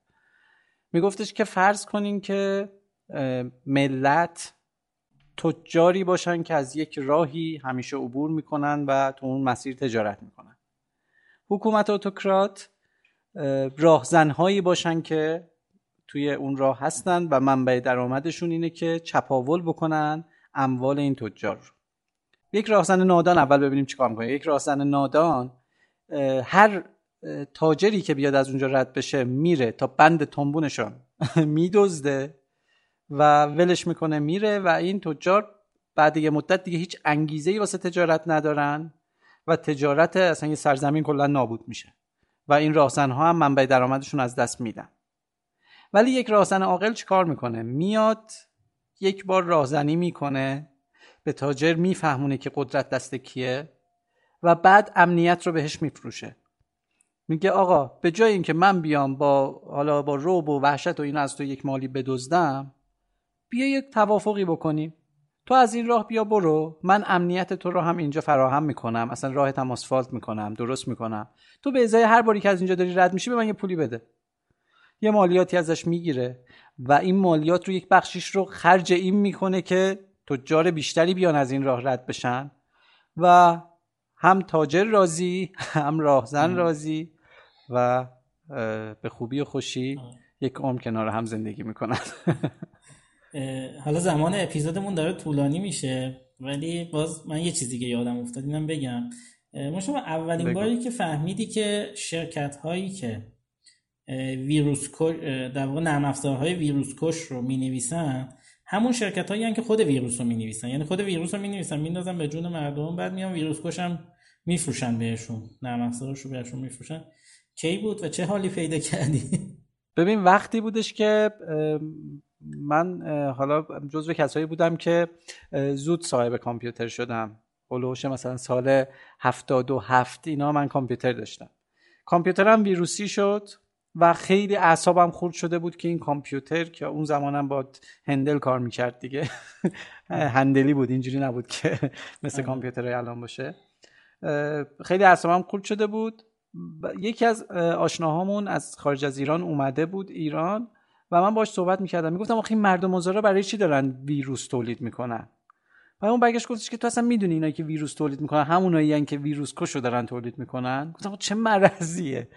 میگفتش که فرض کنین که ملت تجاری باشن که از یک راهی همیشه عبور می‌کنن و تو اون مسیر تجارت می‌کنن. حکومت اتوکرات راهزنهایی باشن که توی اون راه هستن و منبع درآمدشون اینه که چپاول بکنن اموال این تجار رو. یک راهزن نادان اول ببینیم چیکار می‌کنه. یک راهزن نادان هر تاجری که بیاد از اونجا رد بشه میره تا بند تنبونشون میدزده و ولش می‌کنه میره و این تجار بعد یه مدت دیگه هیچ انگیزه ای واسه تجارت ندارن و تجارت اصلا یه سرزمین کلا نابود میشه و این راهزن ها هم منبع درآمدشون از دست میدن. ولی یک راهزن عاقل چیکار می‌کنه؟ میاد یک بار راهزنی می‌کنه به تاجر میفهمونه که قدرت دست کیه و بعد امنیت رو بهش میفروشه. میگه آقا به جای اینکه من بیام با حالا با روب و وحشت و این از تو یک مالی بدزدم بیا یک توافقی بکنیم. تو از این راه بیا برو. من امنیت تو رو هم اینجا فراهم می‌کنم. اصلا راهت هم آسفالت می‌کنم درست می‌کنم. تو به ازای هر باری که از اینجا داری رد میشی به من یه پولی بده. یه مالیاتی ازش می‌گیره و این مالیات رو یک بخشیش رو خرج این می‌کنه که تجار بیشتری بیان از این راه رد بشن. و هم تاجر راضی هم راهزن راضی و به خوبی و خوشی یک عمر کنار هم زندگی می‌کنن. حالا زمان اپیزودمون داره طولانی میشه ولی باز من یه چیز دیگه یادم افتاد اینم بگم. ما شما اولین باری که فهمیدی که شرکت هایی که ویروس در واقع نرم افزارهای ویروس کش رو می نویسن همون شرکت هایی که خود ویروس رو می نویسن یعنی خود ویروس رو می نویسن میندازن به جون مردم بعد میان ویروس کش هم میفروشن بهشون نرم افزارش رو بهشون میفروشن. کی بود و چه حالی پیدا کردی؟ ببین وقتی بودش که من حالا جزو کسایی بودم که زود صاحب کامپیوتر شدم. هلوش مثلا سال هفتاد و هفت اینا من کامپیوتر داشتم. کامپیوترم ویروسی شد و خیلی اعصابم خورد شده بود که این کامپیوتر که اون زمانم با هندل کار می‌کرد دیگه. هندلی بود اینجوری نبود که مثل. کامپیوتر الان باشه. خیلی اعصابم خورد شده بود. یکی از آشناهامون از خارج از ایران اومده بود ایران. و من باش صحبت می‌کردم. می‌گفتم آخه این مردم آزارا برای چی دارن ویروس تولید می‌کنن؟ و اون برگشت گفتش که تو اصلا می‌دونی اینایی که ویروس تولید می‌کنن؟ همونایی که ویروس کشو دارن تولید می‌کنن. گفتم چه مرضیه.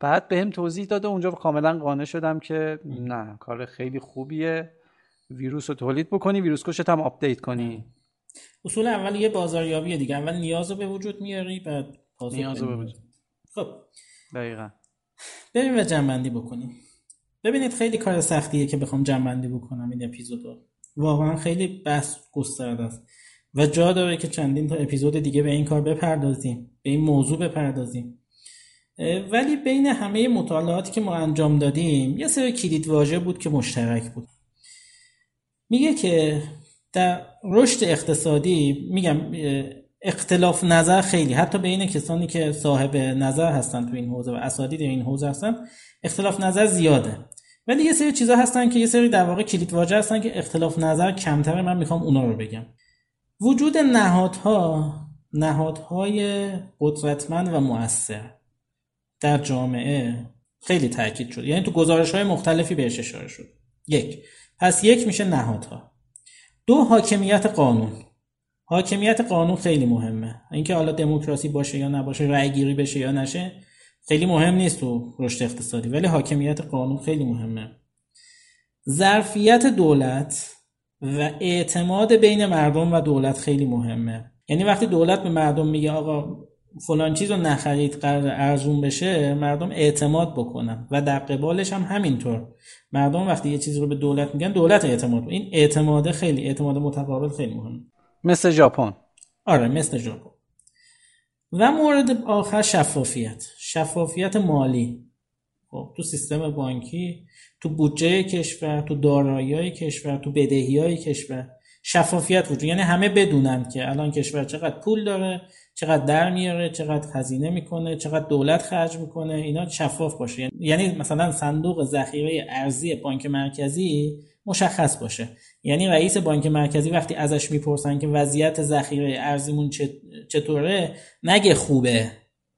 بعد بهم به توضیح داده اونجا کاملا قانع شدم که نه کار خیلی خوبیه. ویروس رو تولید بکنی ویروس کشت هم update کنی. اصول اول یه بازاریابیه دیگه. اول نیاز رو به وجود میاری بعد نیاز به وجود. خب. دقیقا. بریم و جنبندی بکنیم. ببینید خیلی کار سختیه که بخوام جنبندی بکنم این اپیزودو واقعا خیلی بحث گسترده است. و جا داره که چندین تا اپیزود دیگه به این کار بپردازیم به این موضوع بپردازیم. ولی بین همه مطالعاتی که ما انجام دادیم یه سری کلید واژه بود که مشترک بود. میگه که در رشد اقتصادی میگم اختلاف نظر خیلی حتی بین کسانی که صاحب نظر هستن تو این حوزه و اساتید این حوزه هستن اختلاف نظر زیاده. ولی یه سری چیزا هستن که یه سری در واقع کلید واژه هستن که اختلاف نظر کمتره من می‌خوام اونا رو بگم. وجود نهادها نهادهای قدرتمند و مؤثر در جامعه خیلی تاکید شد یعنی تو گزارش های مختلفی بهش اشاره شد یک. پس یک میشه نهادها. دو حاکمیت قانون. حاکمیت قانون خیلی مهمه. اینکه حالا دموکراسی باشه یا نباشه رأی گیری بشه یا نشه خیلی مهم نیست تو رشد اقتصادی ولی حاکمیت قانون خیلی مهمه. ظرفیت دولت و اعتماد بین مردم و دولت خیلی مهمه. یعنی وقتی دولت به مردم میگه آقا فلان چیز رو نخرید قرار ارزون بشه مردم اعتماد بکنن و در قبالش هم همینطور. مردم وقتی یه چیزی رو به دولت میگن دولت اعتماد این اعتماد خیلی اعتماد متقابل خیلی مهمه. مثل ژاپن. آره مثل ژاپن. و مورد آخر شفافیت. شفافیت مالی. خب تو سیستم بانکی تو بودجه کشور تو دارایی کشور تو بدهی های کشور شفافیت وجود یعنی همه بدونن که الان کشور چقدر پول داره چقدر در میاره چقدر خزینه می‌کنه چقدر دولت خرج می‌کنه اینا شفاف باشه. یعنی مثلا صندوق ذخیره ارزی بانک مرکزی مشخص باشه. یعنی رئیس بانک مرکزی وقتی ازش می‌پرسن که وضعیت ذخیره ارزیمون چطوره نگه خوبه.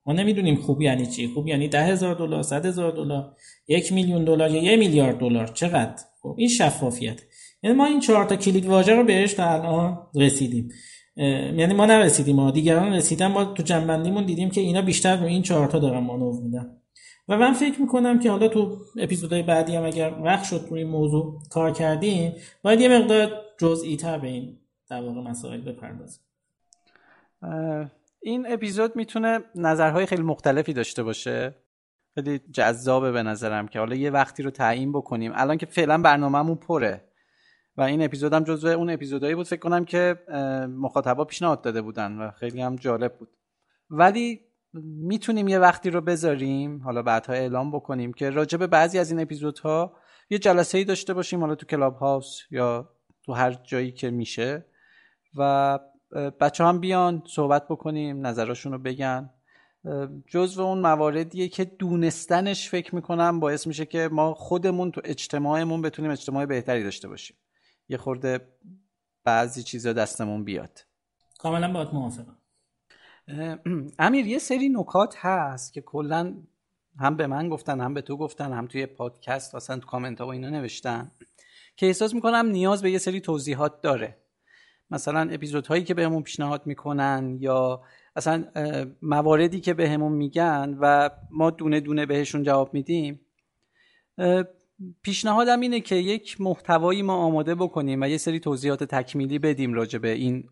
ما نمی‌دونیم خوب یعنی چی. خوب یعنی ده هزار دلار صد هزار دلار یک میلیون دلار یا یک میلیارد دلار. چقدر؟ خب این شفافیت. یعنی ما این چهار تا کلید واژه رو بهش تا الان رسیدیم. یعنی ما نرسیدیم. ما دیگران رسیدن ما تو جنبندیمون دیدیم که اینا بیشتر رو این چهار تا دارن مانور میدن. و من فکر می‌کنم که حالا تو اپیزودهای بعدی هم اگر وقت شد روی موضوع کار کردیم باید یه مقدار جزئی تر به این در واقع مسائل بپردازیم. این اپیزود می‌تونه نظرهای خیلی مختلفی داشته باشه. خیلی جذابه به نظرم که حالا یه وقتی رو تعیین بکنیم. الان که فعلا برنامهمون پره. و این اپیزودم جزو اون اپیزودهایی بود. فکر کنم که مخاطبا پیشنهاد داده بودن و خیلی هم جالب بود. ولی می‌تونیم یه وقتی رو بذاریم حالا بعدها اعلام بکنیم که راجع به بعضی از این اپیزودها یه جلسه ای داشته باشیم حالا تو کلاب هاوس یا تو هر جایی که میشه. و بچه هم بیان صحبت بکنیم نظراشون رو بگن. جزو اون مواردیه که دونستنش فکر می‌کنم باعث میشه که ما خودمون تو اجتماعمون بتونیم اجتماع بهتری داشته باشیم. یه خورده بعضی چیزا دستمون بیاد. کاملا باید موافقم. امیر یه سری نکات هست که کلا هم به من گفتن هم به تو گفتن هم توی پادکست اصلا تو کامنت ها و اینا نوشتن که احساس می‌کنم نیاز به یه سری توضیحات داره. مثلا اپیزودهایی که بهمون پیشنهاد می‌کنن یا اصلا مواردی که بهمون میگن و ما دونه دونه بهشون جواب میدیم پیشنهادم اینه که یک محتوایی ما آماده بکنیم و یه سری توضیحات تکمیلی بدیم راجع به این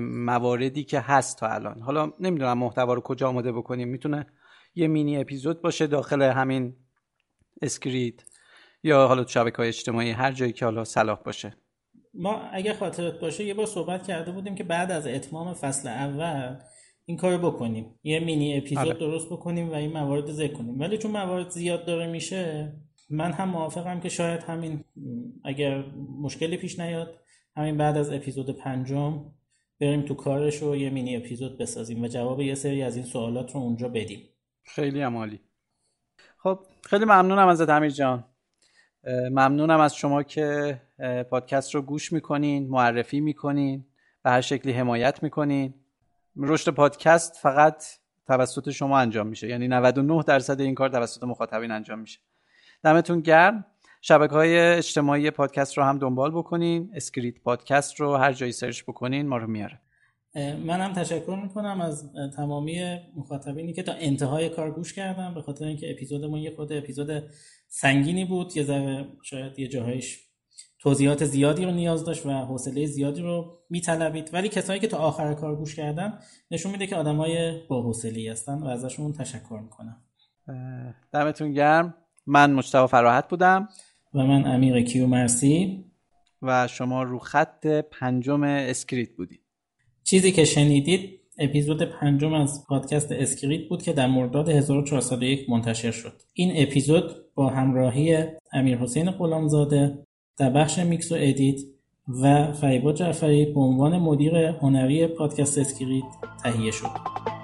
مواردی که هست تا الان. حالا نمی‌دونم محتوا رو کجا آماده بکنیم. می‌تونه یه mini episode باشه داخل همین اسکریت یا حالا تو شبکه های اجتماعی هر جایی که حالا صلاح باشه. ما اگه خاطرت باشه یه بار صحبت کرده بودیم که بعد از اتمام فصل اول این کارو بکنیم. یه mini episode آره. درست بکنیم و این موارد ذکر کنیم. ولی چون موارد زیاد داره میشه من هم موافقم که شاید همین اگر مشکلی پیش نیاد همین بعد از اپیزود پنجم بریم تو کارش رو یه مینی اپیزود بسازیم و جواب یه سری از این سوالات رو اونجا بدیم. خیلی عمالی. خب خیلی ممنونم ازت امیر جان. ممنونم از شما که پادکست رو گوش می‌کنین معرفی می‌کنین به هر شکلی حمایت می‌کنین. رشد پادکست فقط توسط شما انجام میشه. یعنی 99 درصد این کار توسط مخاطبین انجام میشه. دمتون گرم. شبکه های اجتماعی پادکست رو هم دنبال بکنین. اسکریت پادکست رو هر جایی search بکنین ما رو میاره. من هم تشکر می‌کنم از تمامی مخاطبینی که تا انتهای کار گوش کردن به خاطر اینکه اپیزودمون یه خود اپیزود سنگینی بود یه ذره شاید یه جاهایش توضیحات زیادی رو نیاز داشت و حوصله زیادی رو میطلبید. ولی کسایی که تا آخر کار گوش کردن نشون میده که آدمای با حوصله هستن و ازشون تشکر می‌کنم. دمتون گرم. من مجتبی فراحت بودم. و من امیر کیومرثی و شما رو خط پنجم اسکریت بودید. چیزی که شنیدید اپیزود پنجم از پادکست اسکریت بود که در مرداد 1401 منتشر شد. این اپیزود با همراهی امیر حسین غلامزاده در بخش میکس و edit و فریبا جعفری به عنوان مدیر هنری پادکست اسکریت تهیه شد.